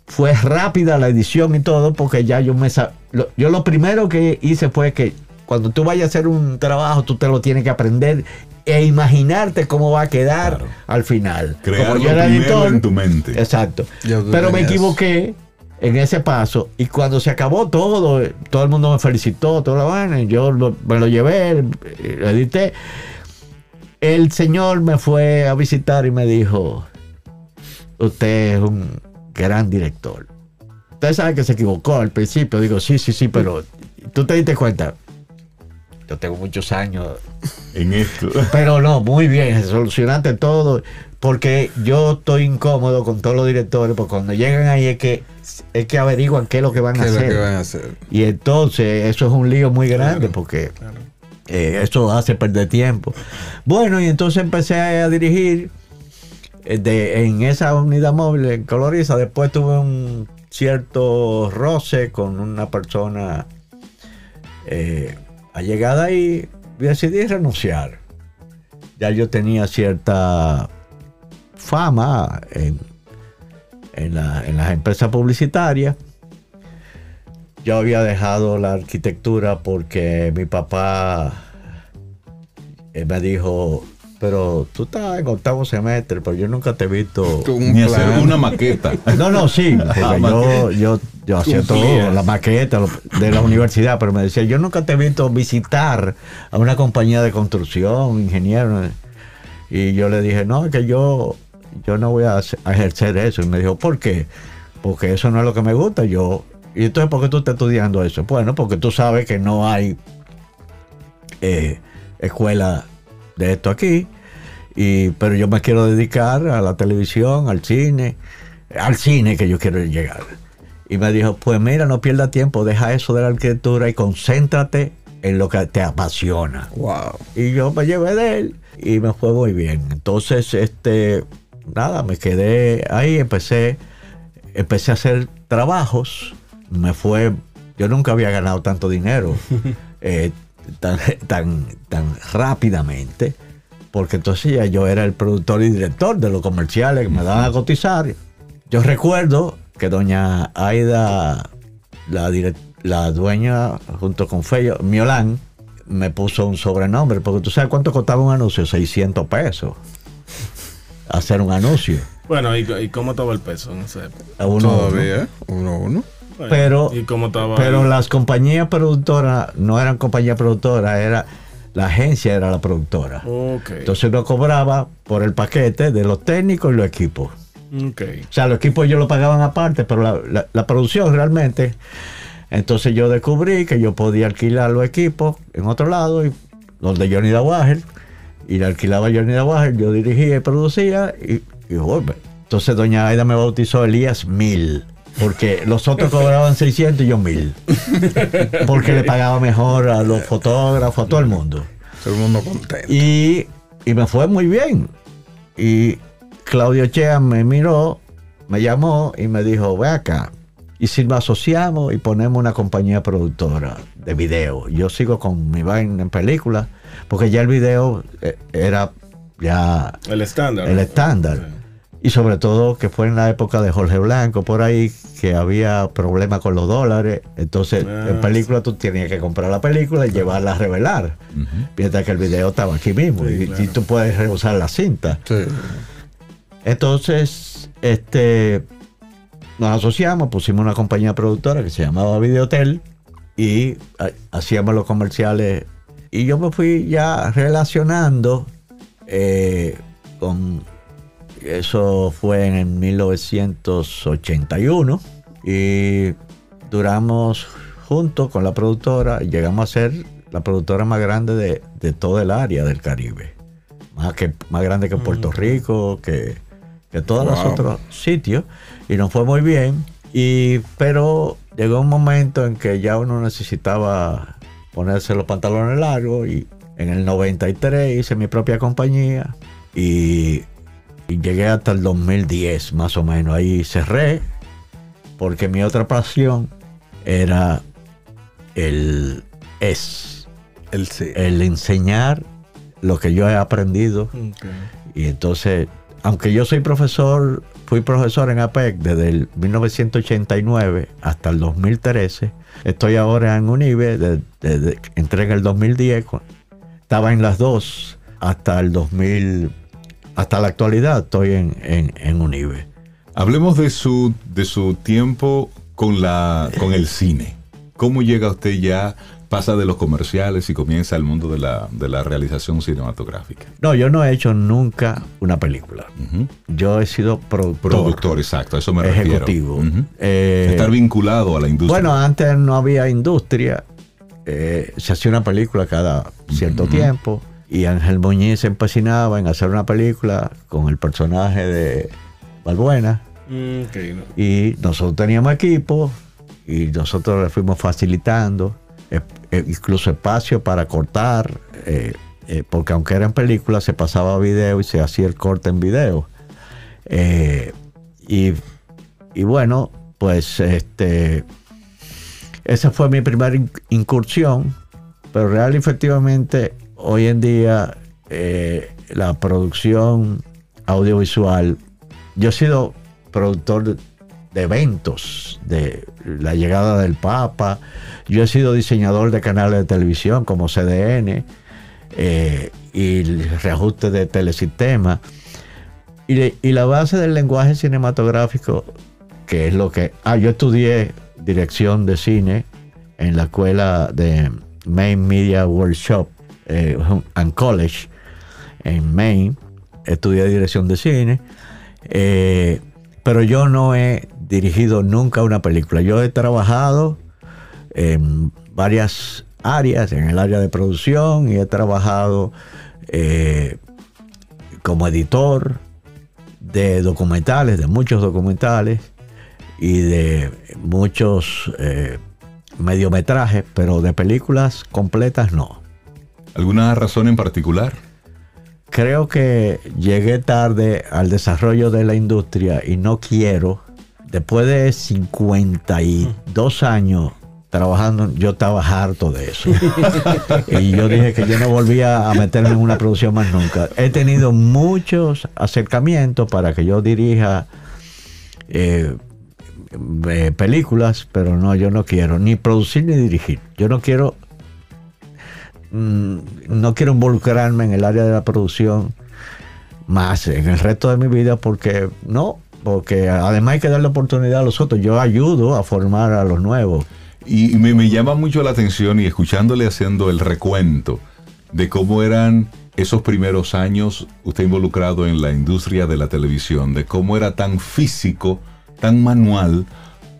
Fue rápida la edición y todo porque ya yo me... Lo, yo lo primero que hice fue que cuando tú vayas a hacer un trabajo, tú te lo tienes que aprender e imaginarte cómo va a quedar al final. Como yo era editor, en tu mente. Exacto. Pero me equivoqué en ese paso y cuando se acabó todo, todo el mundo me felicitó, todo lo bueno, yo me lo llevé, lo edité. El señor me fue a visitar y me dijo, usted es un gran director. Usted sabe que se equivocó al principio. Digo, sí, sí, sí, pero tú te diste cuenta. Yo tengo muchos años en esto. [laughs] Pero no, muy bien, solucionaste todo. Porque yo estoy incómodo con todos los directores, porque cuando llegan ahí es que es que averiguan qué es lo que van, a hacer. Y entonces eso es un lío muy grande porque eh, eso hace perder tiempo. Bueno, y entonces empecé a dirigir eh, en esa unidad móvil Coloriza, después tuve un cierto roce con una persona eh, allegada y decidí renunciar. Ya yo tenía cierta fama en, en, las empresas publicitarias. Yo había dejado la arquitectura porque mi papá eh, me dijo, pero tú estás en octavo semestre, pero yo nunca te he visto ni hacer una maqueta. [laughs] No, no, sí, ah, yo, yo, yo hacía todo, la maqueta de la universidad, pero me decía, yo nunca te he visto visitar a una compañía de construcción, ingeniero. Y yo le dije, no, que yo, yo no voy a, ejercer eso. Y me dijo, ¿por qué? Porque eso no es lo que me gusta. Yo, y entonces, ¿por qué tú estás estudiando eso? Bueno, porque tú sabes que no hay eh, escuela de esto aquí. Y, pero yo me quiero dedicar a la televisión, al cine, al cine que yo quiero llegar. Y me dijo, pues mira, no pierda tiempo, deja eso de la arquitectura y concéntrate en lo que te apasiona. Wow. Y yo me llevé de él y me fue muy bien. Entonces, este, nada, me quedé ahí, empecé, empecé a hacer trabajos. Me fue, yo nunca había ganado tanto dinero [laughs] eh, tan, tan, tan rápidamente porque entonces ya yo era el productor y director de los comerciales que me daban a cotizar. Yo recuerdo que doña Aida, la, la dueña, junto con Feyo, Miolán, me puso un sobrenombre, porque tú sabes cuánto costaba un anuncio, 600 pesos. Hacer un anuncio. Bueno, ¿y, cómo estaba el peso en esa época? Uno, Todavía, uno, uno. pero, pero las compañías productoras no eran compañías productoras, era la agencia era la productora. Entonces uno cobraba por el paquete de los técnicos y los equipos. O sea, los equipos ellos lo pagaban aparte, pero la, producción realmente. Entonces yo descubrí que yo podía alquilar los equipos en otro lado, y los de Johnny Dawager, y le alquilaba a Johnny de yo dirigía y producía y, y entonces doña Aida me bautizó Elías Mil. Porque los otros cobraban 600 y yo mil. Porque le pagaba mejor a los fotógrafos, a todo el mundo. Todo el mundo contento. Y, y me fue muy bien. Y Claudio Chea me miró, me llamó y me dijo, ve acá. Y si nos asociamos y ponemos una compañía productora de video, yo sigo con mi vaina en película, porque ya el video eh, era ya... El estándar. El estándar. Y sobre todo que fue en la época de Jorge Blanco, por ahí, que había problemas con los dólares. Entonces, ah, en película tú tenías que comprar la película y llevarla a revelar. Mientras que el video estaba aquí mismo y, tú puedes reusar la cinta. Entonces, este, nos asociamos, pusimos una compañía productora que se llamaba Videotel y hacíamos los comerciales. Y yo me fui ya relacionando eh, con eso fue en 1981 y duramos juntos con la productora llegamos a ser la productora más grande de, todo el área del Caribe. Más, que, más grande que Puerto mm. Rico, que, que todos los otros sitios. Y nos fue muy bien. Y, pero llegó un momento en que ya uno necesitaba ponerse los pantalones largos y en el 93 hice mi propia compañía y y llegué hasta el 2010 más o menos. Ahí cerré porque mi otra pasión era el es el, el enseñar lo que yo he aprendido. Y entonces, aunque yo soy profesor, fui profesor en APEC desde el 1989 hasta el 2013. Estoy ahora en UNIBE, entré en el 2010, estaba en las dos hasta el 2000 hasta la actualidad estoy en, en, Unive. Hablemos de su, de su tiempo con, la, con el cine. ¿Cómo llega usted ya, pasa de los comerciales y comienza el mundo de la, de la realización cinematográfica? No, yo no he hecho nunca una película. Yo he sido productor. Productor, exacto, a eso me refiero. Ejecutivo. Eh, Estar vinculado a la industria. Bueno, antes no había industria. Eh, se hacía una película cada cierto tiempo y Ángel Muñiz se empecinaba en hacer una película con el personaje de Balbuena. Mm, y nosotros teníamos equipo y nosotros le fuimos facilitando eh, eh, incluso espacio para cortar, eh, porque aunque era en película se pasaba a video y se hacía el corte en video. Y, y, bueno, pues este, esa fue mi primera incursión, pero real efectivamente hoy en día eh, la producción audiovisual, yo he sido productor de, eventos, de la llegada del Papa, yo he sido diseñador de canales de televisión como CDN eh, y reajuste de telesistemas. Y, y, la base del lenguaje cinematográfico, que es lo que... Ah, yo estudié dirección de cine en la escuela de Main Media Workshop eh, College en Maine. Estudié dirección de cine. Eh, pero yo no he dirigido nunca una película. Yo he trabajado en varias áreas, en el área de producción y he trabajado eh, como editor de documentales, de muchos documentales y de muchos eh, mediometrajes, pero de películas completas no. ¿Alguna razón en particular? Creo que llegué tarde al desarrollo de la industria y no quiero, después de 52 años trabajando, yo estaba harto de eso. [laughs] y yo dije que yo no volvía a meterme en una producción más nunca. He tenido muchos acercamientos para que yo dirija eh, eh, películas, pero no, yo no quiero ni producir ni dirigir. Yo no quiero Mm, no quiero involucrarme en el área de la producción más en el resto de mi vida porque no, porque además hay que darle oportunidad a los otros. Yo ayudo a formar a los nuevos. Y me, me llama mucho la atención y escuchándole haciendo el recuento de cómo eran esos primeros años usted involucrado en la industria de la televisión, de cómo era tan físico, tan manual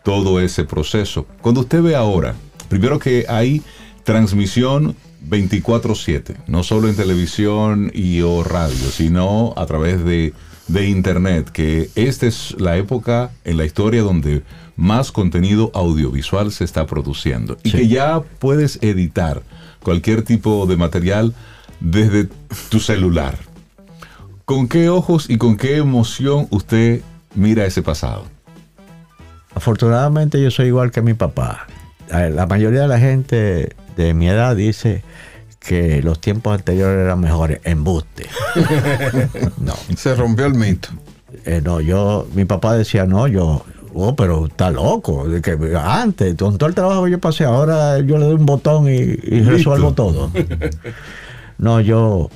todo ese proceso. Cuando usted ve ahora, primero que hay transmisión 24/7, no solo en televisión y o radio, sino a través de, de internet, que esta es la época en la historia donde más contenido audiovisual se está produciendo y que ya puedes editar cualquier tipo de material desde tu celular. ¿Con qué ojos y con qué emoción usted mira ese pasado? Afortunadamente yo soy igual que mi papá. La mayoría de la gente de mi edad dice que los tiempos anteriores eran mejores. Embuste. [laughs] no. Se rompió el mito. Eh, no, yo, mi papá decía, no, yo, oh, pero está loco. De que antes, con todo el trabajo que yo pasé, ahora yo le doy un botón y, resuelvo todo. [laughs] no, yo,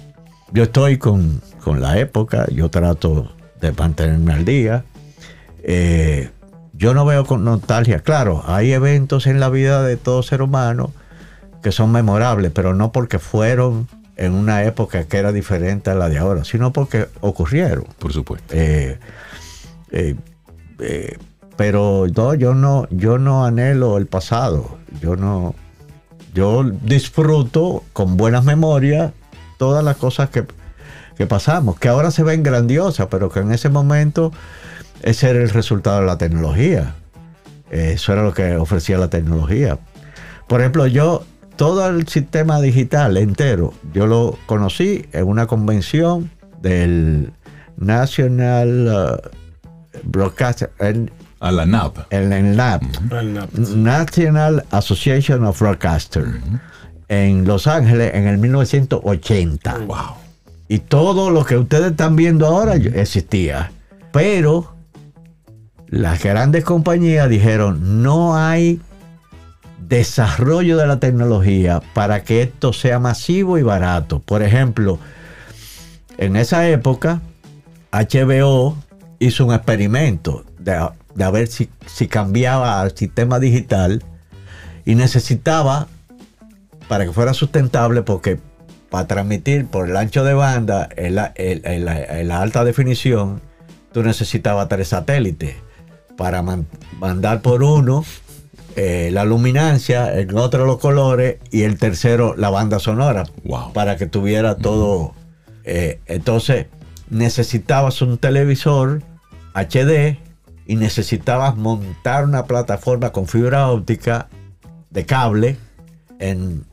yo estoy con, con, la época, yo trato de mantenerme al día. Eh, yo no veo con nostalgia. Claro, hay eventos en la vida de todo ser humano que son memorables, pero no porque fueron en una época que era diferente a la de ahora, sino porque ocurrieron. Por supuesto. Eh, eh, eh, pero no, yo no, yo no anhelo el pasado. Yo no, yo disfruto con buenas memorias todas las cosas que, que pasamos, que ahora se ven grandiosas, pero que en ese momento ese era el resultado de la tecnología. Eso era lo que ofrecía la tecnología. Por ejemplo, yo, todo el sistema digital entero, yo lo conocí en una convención del National uh, Broadcast. En, a la NAP. En el NAP. National Association of Broadcasters. En Los Ángeles en el 1980. Wow. Y todo lo que ustedes están viendo ahora existía. Pero las grandes compañías dijeron, no hay desarrollo de la tecnología para que esto sea masivo y barato. Por ejemplo, en esa época, HBO hizo un experimento de, ver si, cambiaba al sistema digital y necesitaba, para que fuera sustentable, porque para transmitir por el ancho de banda en la alta definición, tú necesitabas tres satélites para mandar por uno eh, la luminancia, en otro los colores y el tercero la banda sonora. Para que tuviera todo. Eh, entonces necesitabas un televisor HD y necesitabas montar una plataforma con fibra óptica de cable en,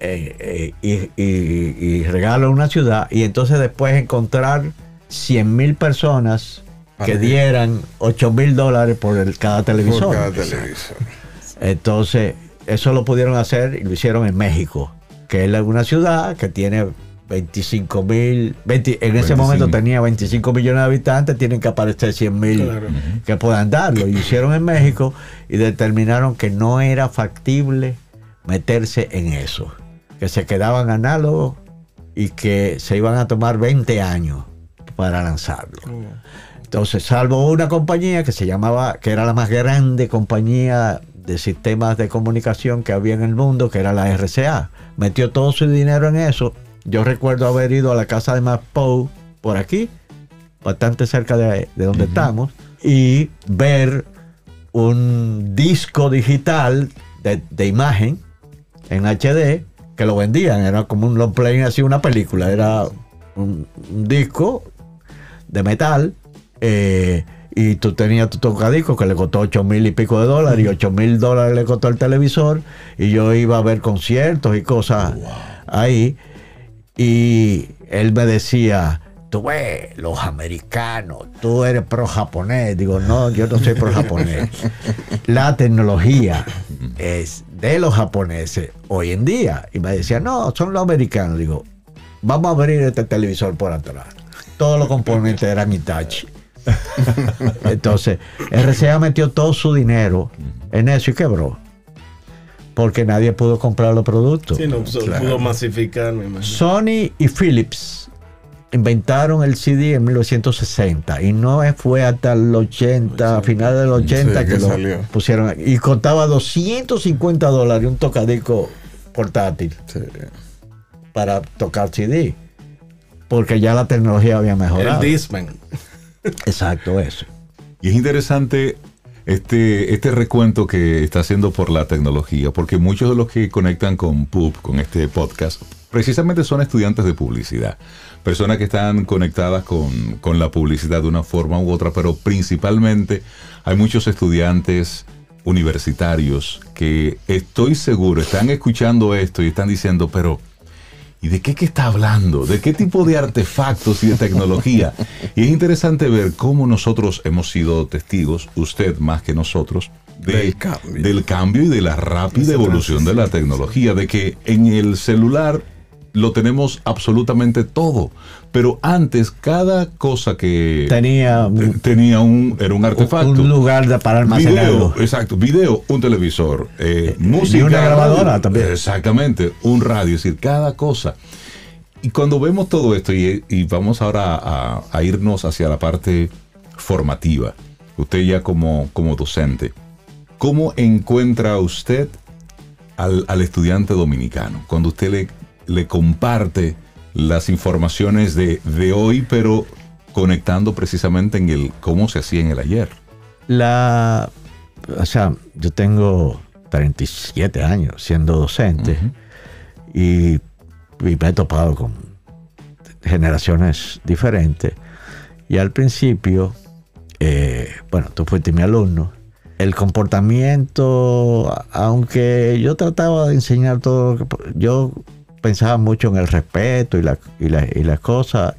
eh, y, y, regalo a una ciudad y entonces después encontrar 100 mil personas que dieran 8 mil dólares por el, cada televisor. Por cada televisor. Entonces, eso lo pudieron hacer y lo hicieron en México, que es una ciudad que tiene 25 mil, en ese momento tenía 25 millones de habitantes, tienen que aparecer 100 mil que puedan darlo. Y hicieron en México y determinaron que no era factible meterse en eso, que se quedaban análogos y que se iban a tomar 20 años para lanzarlo. Oh. Entonces, salvo una compañía que se llamaba, que era la más grande compañía de sistemas de comunicación que había en el mundo, que era la RCA. Metió todo su dinero en eso. Yo recuerdo haber ido a la casa de Matt por aquí, bastante cerca de, donde estamos, y ver un disco digital de, imagen en HD que lo vendían. Era como un long play, así una película. Era un disco de metal eh, y tú tenías tu tocadisco que le costó 8 mil y pico de dólares y 8 mil dólares le costó el televisor y yo iba a ver conciertos y cosas ahí. Y él me decía tú ves los americanos tú eres pro japonés digo no yo no soy pro japonés [laughs] la tecnología es de los japoneses hoy en día. Y me decía no son los americanos digo vamos a abrir este televisor por atrás todos los componentes eran Itachi [laughs] Entonces, RCA metió todo su dinero en eso y quebró. Porque nadie pudo comprar los productos. Sí, no pudo masificar, Sony y Philips inventaron el CD en 1960 y no fue hasta el 80, a finales del 80 que, lo pusieron. Y costaba 250 dólares un tocadico portátil para tocar CD. Porque ya la tecnología había mejorado. El Discman. Exacto, eso. Y es interesante este, este recuento que está haciendo por la tecnología, porque muchos de los que conectan con PUB, con este podcast, precisamente son estudiantes de publicidad, personas que están conectadas con, con la publicidad de una forma u otra, pero principalmente hay muchos estudiantes universitarios que estoy seguro están escuchando esto y están diciendo, pero ¿y de qué está hablando? ¿De qué tipo de artefactos y de tecnología? Y es interesante ver cómo nosotros hemos sido testigos, usted más que nosotros, del, cambio. del cambio y de la rápida evolución de la tecnología, de que en el celular lo tenemos absolutamente todo. Pero antes, cada cosa que tenía, tenía un, era un artefacto. Un lugar para almacenarlo. Video, exacto, video, un televisor, eh, música. Y una grabadora también. Exactamente, un radio, es decir, cada cosa. Y cuando vemos todo esto, y, vamos ahora a, irnos hacia la parte formativa, usted ya como, como docente, ¿cómo encuentra usted al, al estudiante dominicano? Cuando usted le le comparte las informaciones de, de hoy, pero conectando precisamente en el cómo se hacía en el ayer. La, o sea, yo tengo 37 años siendo docente y, me he topado con generaciones diferentes. Y al principio, eh, bueno, tú fuiste mi alumno, el comportamiento, aunque yo trataba de enseñar todo, yo pensaba mucho en el respeto y, la, y, las cosas.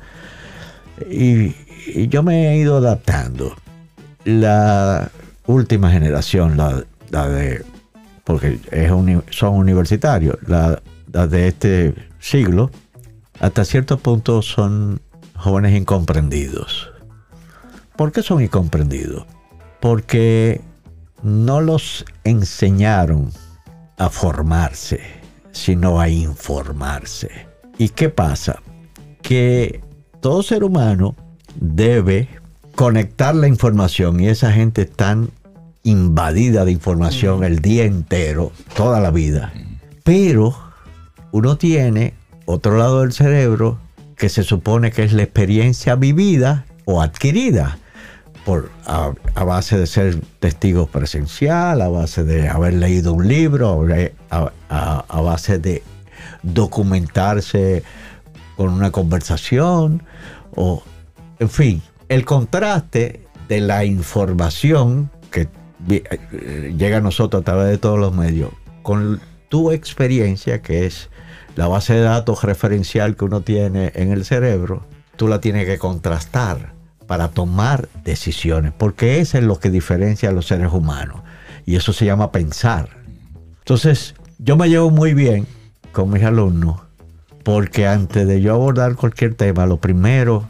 Y, yo me he ido adaptando. La última generación, la, de, porque es son universitarios, la, de este siglo, hasta cierto punto son jóvenes incomprendidos. ¿Por qué son incomprendidos? Porque no los enseñaron a formarse sino a informarse. ¿Y qué pasa? Que todo ser humano debe conectar la información y esa gente tan invadida de información el día entero, toda la vida. Pero uno tiene otro lado del cerebro que se supone que es la experiencia vivida o adquirida por, a, base de ser testigo presencial, a base de haber leído un libro, a, base de documentarse con una conversación, o en fin, el contraste de la información que eh, llega a nosotros a través de todos los medios con tu experiencia, que es la base de datos referencial que uno tiene en el cerebro, tú la tienes que contrastar para tomar decisiones, porque eso es lo que diferencia a los seres humanos. Y eso se llama pensar. Entonces, yo me llevo muy bien con mis alumnos, porque antes de yo abordar cualquier tema, lo primero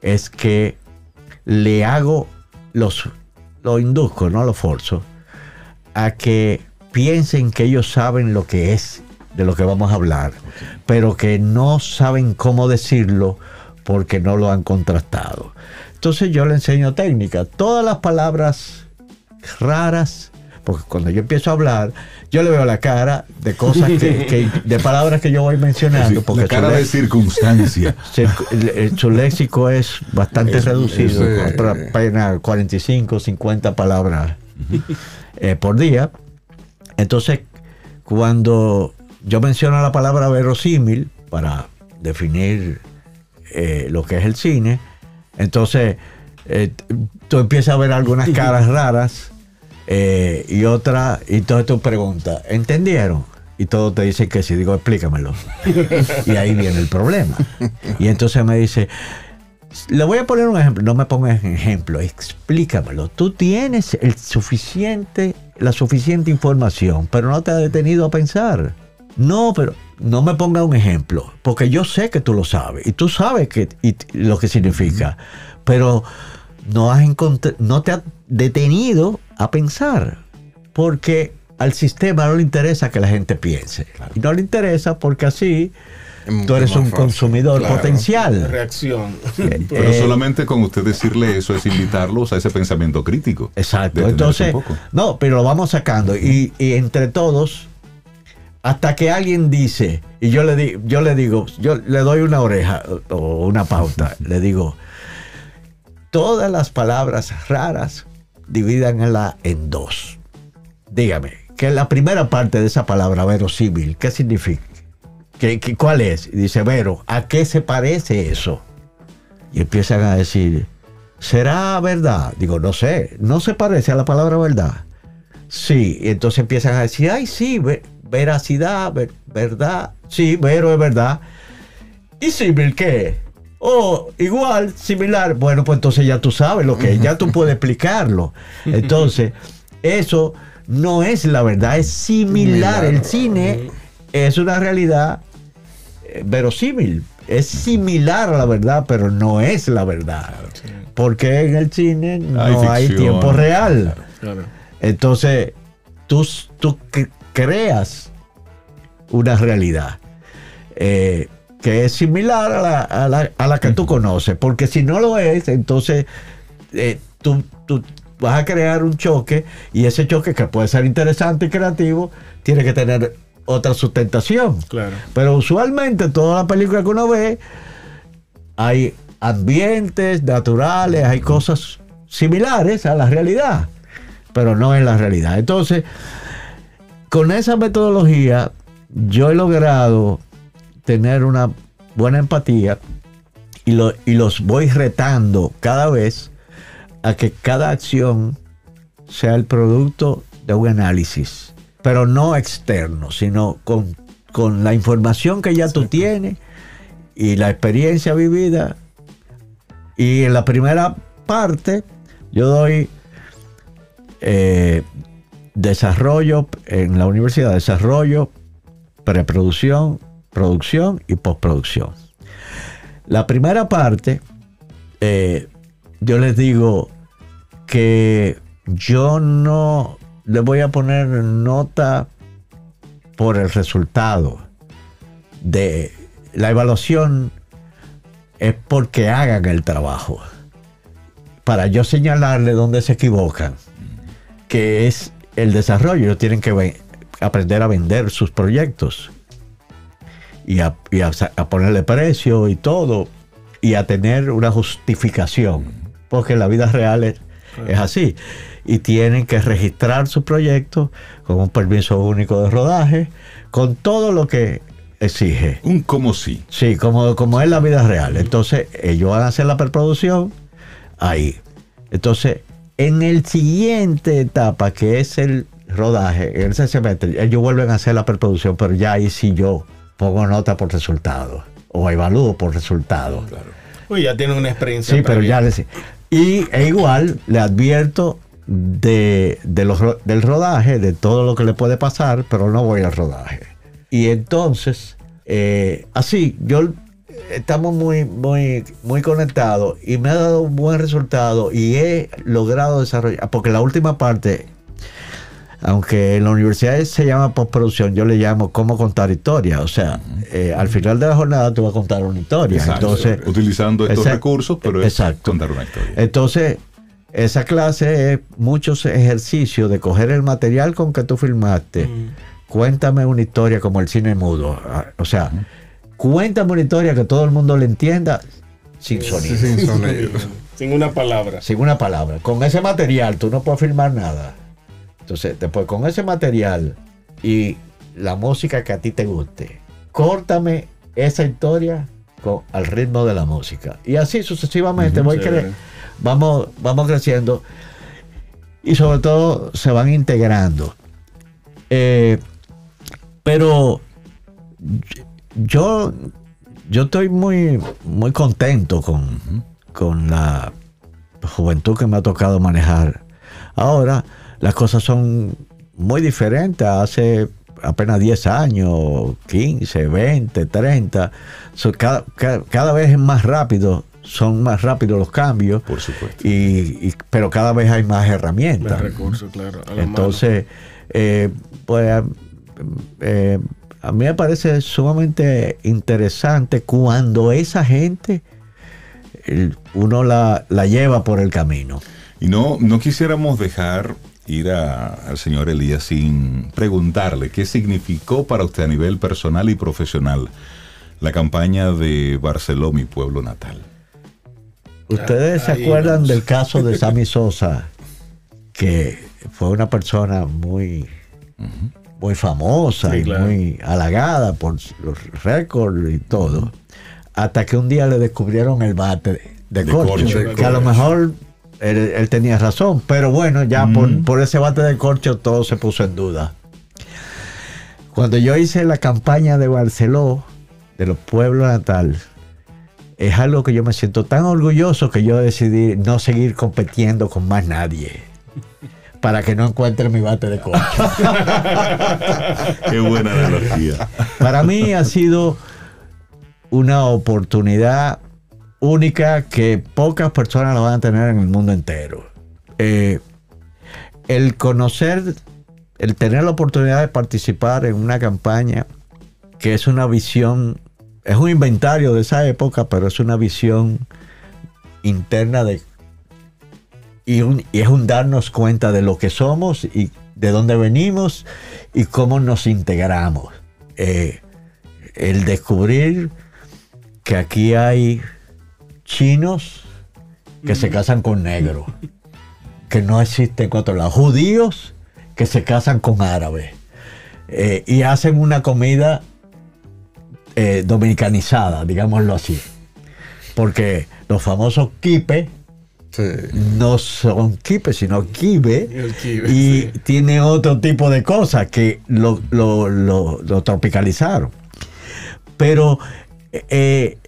es que le hago los, lo induzco, no lo forzo, a que piensen que ellos saben lo que es de lo que vamos a hablar, pero que no saben cómo decirlo porque no lo han contrastado. Entonces yo le enseño técnica. Todas las palabras raras, porque cuando yo empiezo a hablar, yo le veo la cara de cosas que, [laughs] de palabras que yo voy mencionando. porque la cara de circunstancia. [laughs] Su, léxico es bastante reducido, apenas 45, 50 palabras eh, por día. Entonces, cuando yo menciono la palabra verosímil para definir eh, lo que es el cine, entonces, eh, tú empiezas a ver algunas [laughs] caras raras eh, y otra, y entonces tú preguntas, ¿entendieron? Y todos te dicen que sí, digo, explícamelo. [laughs] y ahí viene el problema. Y entonces me dice, le voy a poner un ejemplo, no me pongas ejemplo, explícamelo. Tú tienes el suficiente, la suficiente información, pero no te has detenido a pensar. No, pero no me ponga un ejemplo, porque yo sé que tú lo sabes y tú sabes que, lo que significa, pero no, has no te has detenido a pensar, porque al sistema no le interesa que la gente piense. Y no le interesa porque así tú eres un consumidor potencial. Reacción. Eh, pero eh, solamente con usted decirle eso es invitarlos a ese pensamiento crítico. Exacto. Entonces, no, pero lo vamos sacando y, y entre todos hasta que alguien dice, y yo le, di, yo le digo, yo le doy una oreja o una pauta, [laughs] le digo, todas las palabras raras divídanla en dos. Dígame, que la primera parte de esa palabra verosímil, ¿qué significa? ¿Qué, qué, cuál es? Y dice, Vero, ¿a qué se parece eso? Y empiezan a decir, ¿será verdad? Digo, no sé, no se parece a la palabra verdad. Sí, y entonces empiezan a decir, ay, sí, veracidad, verdad, sí, Vero es verdad. ¿Y símil qué? Oh, igual, similar. Bueno, pues entonces ya tú sabes lo que es, ya tú puedes [laughs] explicarlo. Entonces, eso no es la verdad, es similar. El cine es una realidad eh, verosímil, es similar a la verdad, pero no es la verdad. Porque en el cine no hay, tiempo real. Entonces, tú, tú creas una realidad eh, que es similar a la, que tú conoces. Porque si no lo es, entonces eh, tú, tú vas a crear un choque y ese choque que puede ser interesante y creativo, tiene que tener otra sustentación. Claro. Pero usualmente en todas las películas que uno ve hay ambientes naturales, hay cosas similares a la realidad, pero no en la realidad. Entonces, con esa metodología, yo he logrado tener una buena empatía y, y los voy retando cada vez a que cada acción sea el producto de un análisis, pero no externo, sino con, la información que ya tú tienes y la experiencia vivida. Y en la primera parte yo doy eh, desarrollo en la universidad, desarrollo, preproducción, producción y postproducción. La primera parte eh, yo les digo que yo no le voy a poner nota por el resultado de la evaluación es porque hagan el trabajo para yo señalarle dónde se equivocan que es el desarrollo ellos tienen que aprender a vender sus proyectos y a ponerle precio y todo y a tener una justificación porque la vida real es, así. Y tienen que registrar su proyecto con un permiso único de rodaje, con todo lo que exige. Un como sí. Sí, como, como es la vida real. Entonces, ellos van a hacer la preproducción ahí. Entonces, en el siguiente etapa, que es el rodaje, ese semestre, ellos vuelven a hacer la preproducción, pero ya ahí sí yo pongo nota por resultado o evalúo por resultado. Claro. Uy, ya tienen una experiencia. Sí, pero ya les, y e igual le advierto de, los, del rodaje, de todo lo que le puede pasar, pero no voy al rodaje. Y entonces, eh, así, yo estamos muy, muy, muy conectados y me ha dado un buen resultado y he logrado desarrollar, porque la última parte aunque en la universidad se llama postproducción, yo le llamo cómo contar historia. O sea, eh, al final de la jornada tú vas a contar una historia. Entonces, Utilizando estos recursos, pero es contar una historia. Entonces, esa clase es muchos ejercicios de coger el material con que tú filmaste. Cuéntame una historia como el cine mudo. Ah, o sea, una historia que todo el mundo le entienda sin sonido. sin sonido. sin una palabra. Sin una palabra. Con ese material tú no puedes filmar nada. Entonces, después con ese material y la música que a ti te guste, córtame esa historia con, al ritmo de la música. Y así sucesivamente voy vamos, vamos creciendo y sobre todo se van integrando. Eh, pero yo, yo estoy muy, muy contento con, con la juventud que me ha tocado manejar. Ahora, las cosas son muy diferentes. Hace apenas 10 años, 15, 20, 30. cada, vez es más rápido, son más rápidos los cambios. Por supuesto. Y, pero cada vez hay más herramientas. Más recursos, claro. Entonces, eh, pues eh, a mí me parece sumamente interesante cuando esa gente uno la, la lleva por el camino. Y no, no quisiéramos dejar ir al señor Elías sin preguntarle qué significó para usted a nivel personal y profesional la campaña de Barceló, mi pueblo natal. ¿Ustedes se acuerdan del caso de Sammy [laughs] Sosa? que fue una persona muy, muy famosa y muy halagada por los récords y todo. Hasta que un día le descubrieron el bate de, corcho, que a lo mejor él, tenía razón, pero bueno, ya por, por, ese bate de corcho todo se puso en duda. Cuando yo hice la campaña de Barceló, de los pueblos natal, es algo que yo me siento tan orgulloso que yo decidí no seguir compitiendo con más nadie para que no encuentre mi bate de coche. [laughs] Qué buena analogía. Para mí ha sido una oportunidad única que pocas personas la van a tener en el mundo entero. Eh, el conocer, el tener la oportunidad de participar en una campaña que es una visión, es un inventario de esa época, pero es una visión interna de y, es un darnos cuenta de lo que somos y de dónde venimos y cómo nos integramos. Eh, el descubrir que aquí hay chinos que se casan con negros, que no existen en otro lado, judíos que se casan con árabes eh, y hacen una comida eh, dominicanizada, digámoslo así. Porque los famosos kipe no son kipe, sino kibe. y tiene otro tipo de cosas que lo, tropicalizaron. Pero eh,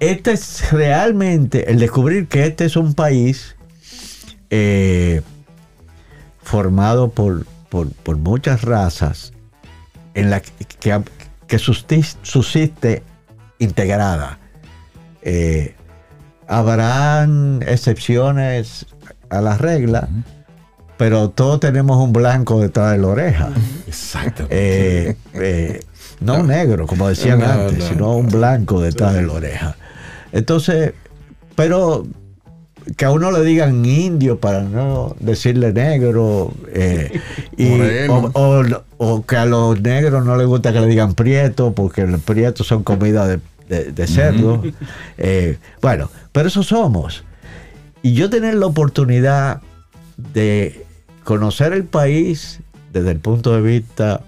este es realmente el descubrir que este es un país eh, formado por, muchas razas en la que, que subsiste, integrada. Eh, habrán excepciones a la regla, pero todos tenemos un blanco detrás de la oreja. Exacto. Eh, eh, no un negro, como decían antes, sino un blanco detrás de la oreja. Entonces, pero que a uno le digan indio para no decirle negro, eh, o, que a los negros no les gusta que le digan prieto, porque los prietos son comida de de, cerdo. Eh, bueno, pero eso somos. Y yo tener la oportunidad de conocer el país desde el punto de vista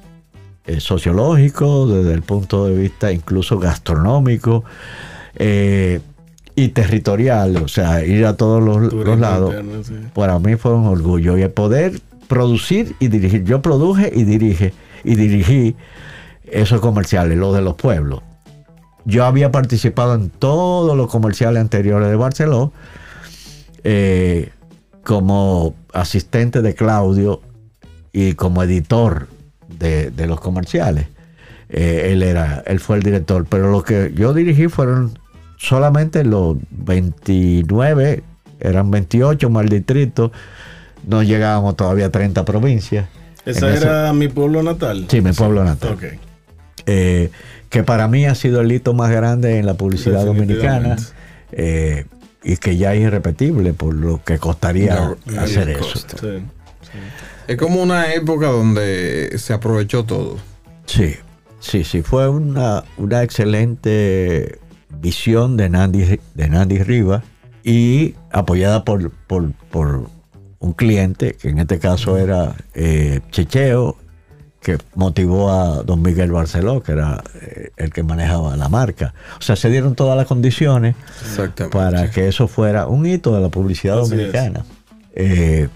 eh, sociológico, desde el punto de vista incluso gastronómico eh, y territorial, o sea, ir a todos los, lados, para mí fue un orgullo. Y el poder producir y dirigir. Yo produje y dirige y dirigí esos comerciales, los de los pueblos. Yo había participado en todos los comerciales anteriores de Barceló eh, como asistente de Claudio y como editor de, los comerciales. Eh, él, era, él fue el director, pero lo que yo dirigí fueron solamente los 29, eran 28 más el distrito, no llegábamos todavía a 30 provincias. ¿Esa era mi pueblo natal? Sí, mi pueblo natal. Okay. Eh, que para mí ha sido el hito más grande en la publicidad dominicana eh, y que ya es irrepetible por lo que costaría hacer eso. Es como una época donde se aprovechó todo. Sí, sí, sí, fue una, una excelente visión de Nandi, de Nandi Rivas y apoyada por, por, un cliente, que en este caso era eh, Checheo que motivó a don Miguel Barceló, que era eh, el que manejaba la marca. O sea, se dieron todas las condiciones para que eso fuera un hito de la publicidad dominicana. Eh,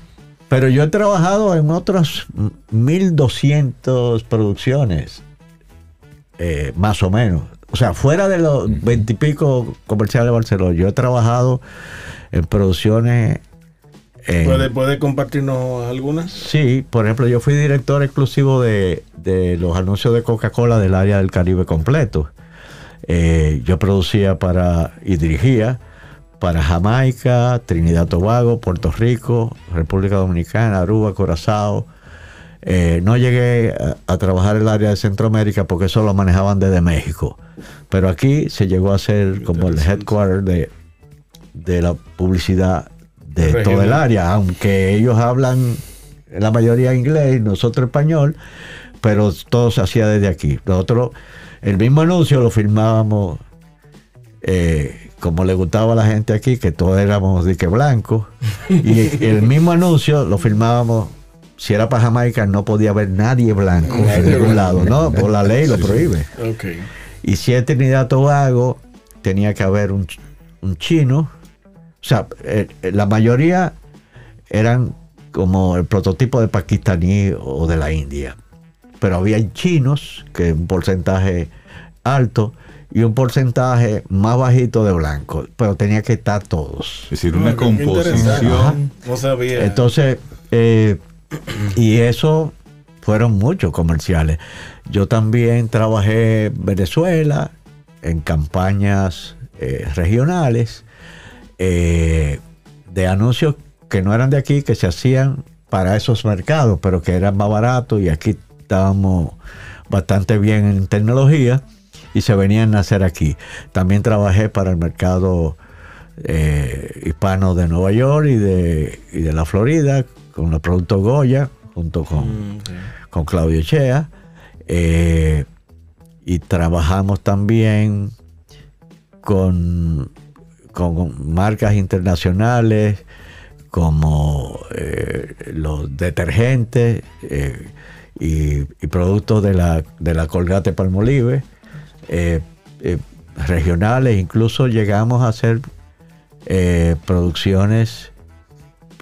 pero yo he trabajado en otras 1200 producciones, eh, más o menos. O sea, fuera de los veintipico comerciales de Barcelona, yo he trabajado en producciones ¿Puede, compartirnos algunas? Sí, por ejemplo, yo fui director exclusivo de, los anuncios de Coca-Cola del área del Caribe completo. Eh, yo producía para y dirigía para Jamaica, Trinidad Tobago, Puerto Rico, República Dominicana, Aruba, Curazao. Eh, no llegué a, trabajar en el área de Centroamérica porque eso lo manejaban desde México. Pero aquí se llegó a ser como el headquarter de, de la publicidad de todo el área, aunque ellos hablan la mayoría inglés, nosotros español, pero todo se hacía desde aquí. Nosotros, el mismo anuncio lo filmábamos eh, como le gustaba a la gente aquí, que todos éramos de que blancos, y el [laughs] mismo anuncio lo filmábamos. Si era para Jamaica, no podía haber nadie blanco en ningún lado, ¿no? Por la ley lo prohíbe. Y si es Trinidad Tobago, tenía que haber un, chino. O sea, eh, eh, la mayoría eran como el prototipo de pakistaní o de la India. Pero había chinos, que un porcentaje alto, y un porcentaje más bajito de blanco, pero tenía que estar todos. Es decir, una composición. No sabía. Entonces, eh, y eso fueron muchos comerciales. Yo también trabajé en Venezuela en campañas eh, regionales eh, de anuncios que no eran de aquí, que se hacían para esos mercados, pero que eran más baratos y aquí estábamos bastante bien en tecnología y se venían a hacer aquí. También trabajé para el mercado eh, hispano de Nueva York y de, de la Florida con los productos Goya junto con, mm, con Claudio Chea. Eh, y trabajamos también con, con marcas internacionales como eh, los detergentes y, productos de la, de la Colgate Palmolive eh, eh, regionales, incluso llegamos a hacer eh, producciones,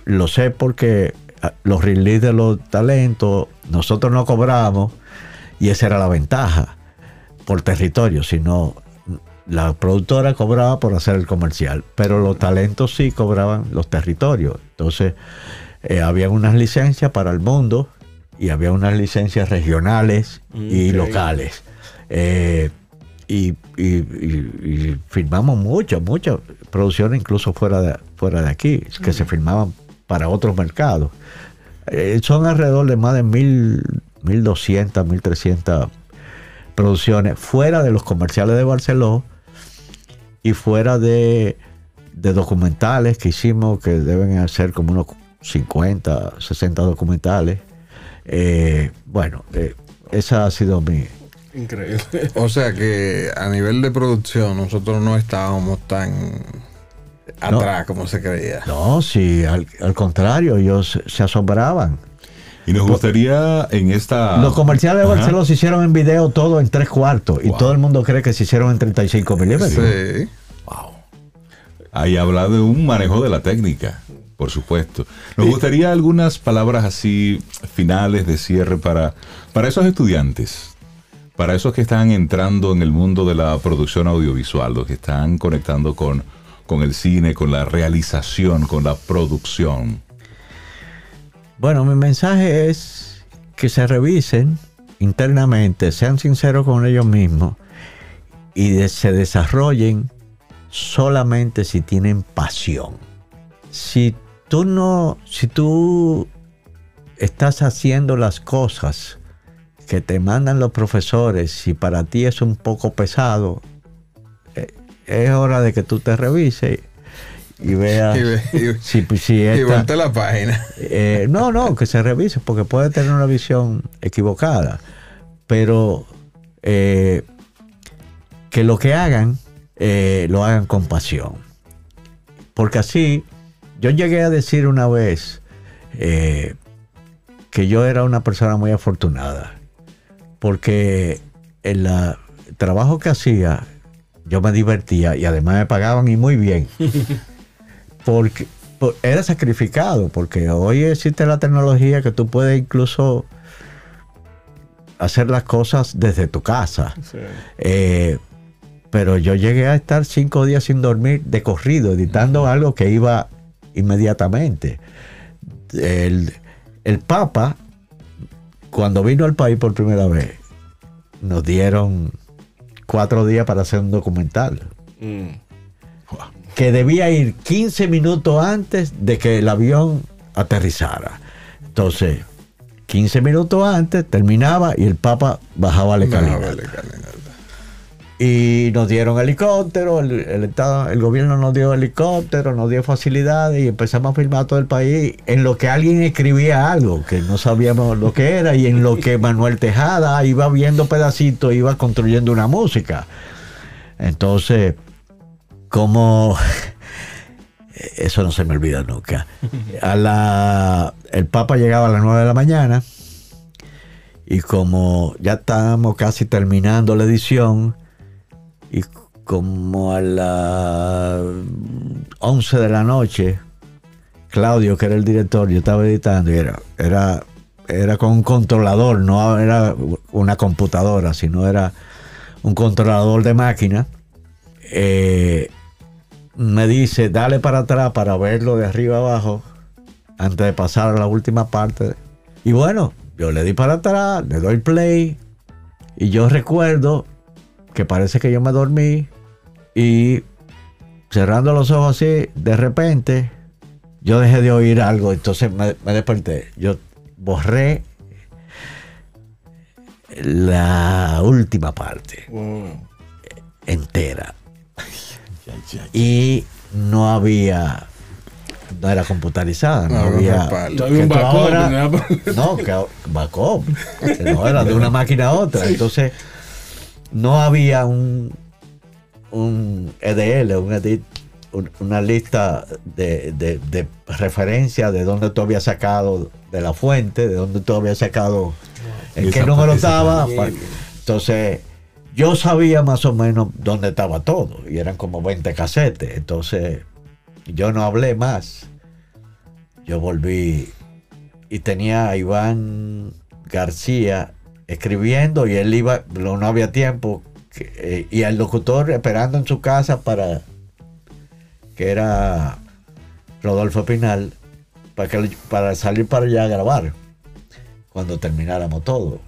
lo sé porque ah, los release de los talentos, nosotros no cobramos y esa era la ventaja por territorio, sino la productora cobraba por hacer el comercial, pero los talentos sí cobraban los territorios. Entonces, había unas licencias para el mundo y había unas licencias regionales y locales y, y, filmamos muchas, muchas producciones incluso fuera de, fuera de aquí, que se filmaban para otros mercados. Eh, son alrededor de más de mil, 1200, 1300 producciones fuera de los comerciales de Barcelona y fuera de, documentales que hicimos, que deben ser como unos 50, 60 documentales. Eh, bueno, eh, esa ha sido mi, Increíble. O sea que a nivel de producción nosotros no estábamos tan atrás como se creía. No, sí, al, contrario, ellos se asombraban. Y nos gustaría en esta... Los comerciales de Barcelona se hicieron en video todo en tres cuartos y todo el mundo cree que se hicieron en 35 milímetros. Sí. Wow. Ahí habla de un manejo de la técnica, por supuesto. Nos gustaría algunas palabras así finales de cierre para, para esos estudiantes para esos que están entrando en el mundo de la producción audiovisual, los que están conectando con, con el cine, con la realización, con la producción? Bueno, mi mensaje es que se revisen internamente, sean sinceros con ellos mismos y se desarrollen solamente si tienen pasión. Si tú no, si tú estás haciendo las cosas que te mandan los profesores, si para ti es un poco pesado, eh, es hora de que tú te revises y veas si, si esta, la página. Eh, no, no, que se revise porque puede tener una visión equivocada, pero eh, que lo que hagan lo hagan con pasión, porque así yo llegué a decir una vez que yo era una persona muy afortunada porque el, trabajo que hacía yo me divertía y además me pagaban y muy bien. [laughs] Porque era sacrificado, porque hoy existe la tecnología que tú puedes incluso hacer las cosas desde tu casa. Eh, pero yo llegué a estar cinco días sin dormir de corrido, editando algo que iba inmediatamente. El, el Papa cuando vino al país por primera vez, nos dieron cuatro días para hacer un documental. Mm. Que debía ir 15 minutos antes de que el avión aterrizara. Entonces, 15 minutos antes terminaba y el Papa bajaba la escalera y nos dieron helicóptero, el, estado, el gobierno nos dio helicóptero, nos dio facilidades y empezamos a filmar todo el país en lo que alguien escribía algo que no sabíamos lo que era y en lo que Manuel Tejada iba viendo pedacitos, iba construyendo una música. Entonces, como eso no se me olvida nunca. A la, el Papa llegaba a las 9 de la mañana y como ya estábamos casi terminando la edición y como a las 11 de la noche, Claudio, que era el director, yo estaba editando y era, era, era con un controlador, no era una computadora, sino era un controlador de máquina. Eh, me dice, dale para atrás para verlo de arriba abajo antes de pasar a la última parte. Y bueno, yo le di para atrás, le doy play y yo recuerdo que parece que yo me dormí y cerrando los ojos así, de repente yo dejé de oír algo, entonces me, desperté. Yo borré la última parte entera y no había no era computarizada, no, había. No había un backup. [laughs] no, que backup. no era de una máquina a otra. Entonces, no había un, un EDL, un edit, una lista de, de, referencia de dónde tú habías sacado de la fuente, de dónde tú habías sacado, en qué número estaba. Entonces, yo sabía más o menos dónde estaba todo y eran como 20 casetes. Entonces yo no hablé más. Yo volví y tenía a Iván García escribiendo y él iba, no había tiempo, eh, y el locutor esperando en su casa para, que era Rodolfo Pinal, para, que, para salir para allá a grabar, cuando termináramos todo.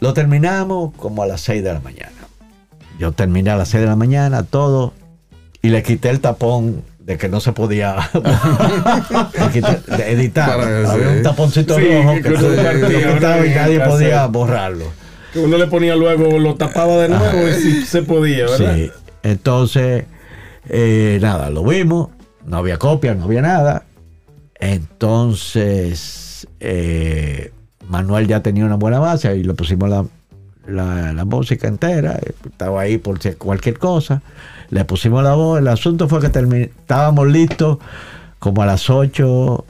Lo terminamos como a las 6 de la mañana. Yo terminé a las 6 de la mañana todo y le quité el tapón de que no se podía [laughs] editar. Había un taponcito rojo que, quitaba y nadie podía borrarlo. Que uno le ponía luego, lo tapaba de nuevo y sí se podía, ¿verdad? Sí. Entonces, eh, nada, lo vimos, no había copia, no había nada. Entonces, eh, Manuel ya tenía una buena base y le pusimos la, música entera, estaba ahí por cualquier cosa, le pusimos la voz, el asunto fue que estábamos listos como a las 8,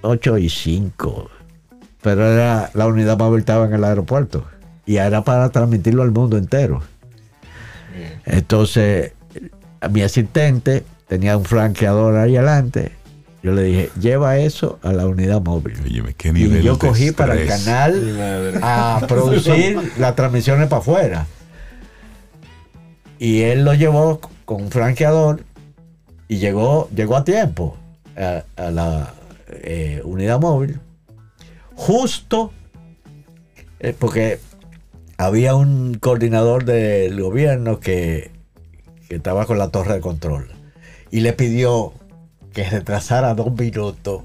8 y 5, pero era, la unidad móvil estaba en el aeropuerto y era para transmitirlo al mundo entero. Entonces, mi asistente tenía un franqueador ahí adelante yo le dije, lleva eso a la unidad móvil. y yo cogí para el canal a producir [laughs] las transmisiones para afuera. Y él lo llevó con un franqueador y llegó, llegó a tiempo a, la eh, unidad móvil. Justo eh, porque había un coordinador del gobierno que, que estaba con la torre de control y le pidió que retrasara dos minutos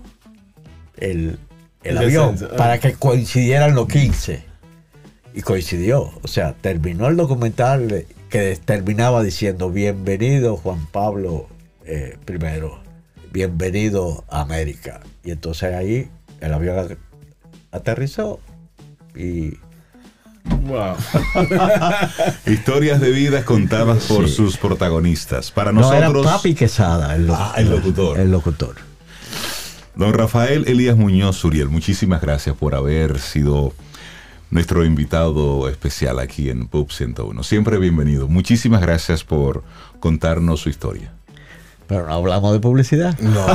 el, avión para que coincidieran los 15. Y coincidió. O sea, terminó el documental que terminaba diciendo bienvenido Juan Pablo eh, I, bienvenido a América. Y entonces ahí el avión aterrizó y Wow. [laughs] Historias de vidas contadas por sus protagonistas. Para nosotros. No, era Papi Quesada, el, ah, el locutor. El locutor. Don Rafael Elías Muñoz Uriel, muchísimas gracias por haber sido nuestro invitado especial aquí en Pub 101. Siempre bienvenido. Muchísimas gracias por contarnos su historia. Pero no hablamos de publicidad. No,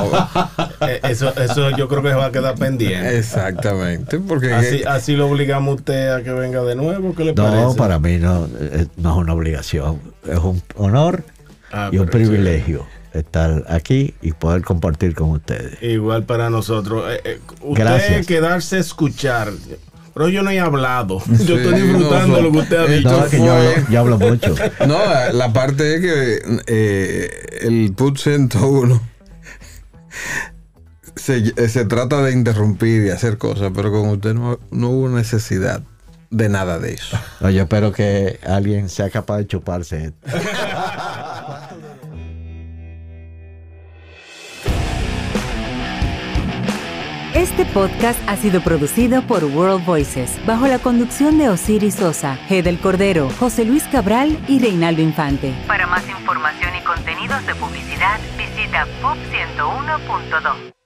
[laughs] eh, eso, eso yo creo que va a quedar pendiente. Exactamente, porque así, así lo obligamos a usted a que venga de nuevo. ¿Qué le no, para mí no, eh, no es una obligación, es un honor ah, y un privilegio. estar aquí y poder compartir con ustedes. Igual para nosotros. Eh, usted Gracias. quedarse a escuchar pero yo no he hablado. [laughs] yo estoy disfrutando lo que usted ha dicho. No, que yo, hablo, mucho. [laughs] No, la parte es que eh, el PUT 101 se, se, trata de interrumpir y hacer cosas, pero con usted no, no hubo necesidad de nada de eso. No, yo espero que alguien sea capaz de chuparse esto. [laughs] Este podcast ha sido producido por World Voices, bajo la conducción de Osiris Sosa, G. del Cordero, José Luis Cabral y Reinaldo Infante. Para más información y contenidos de publicidad, visita pub101.do.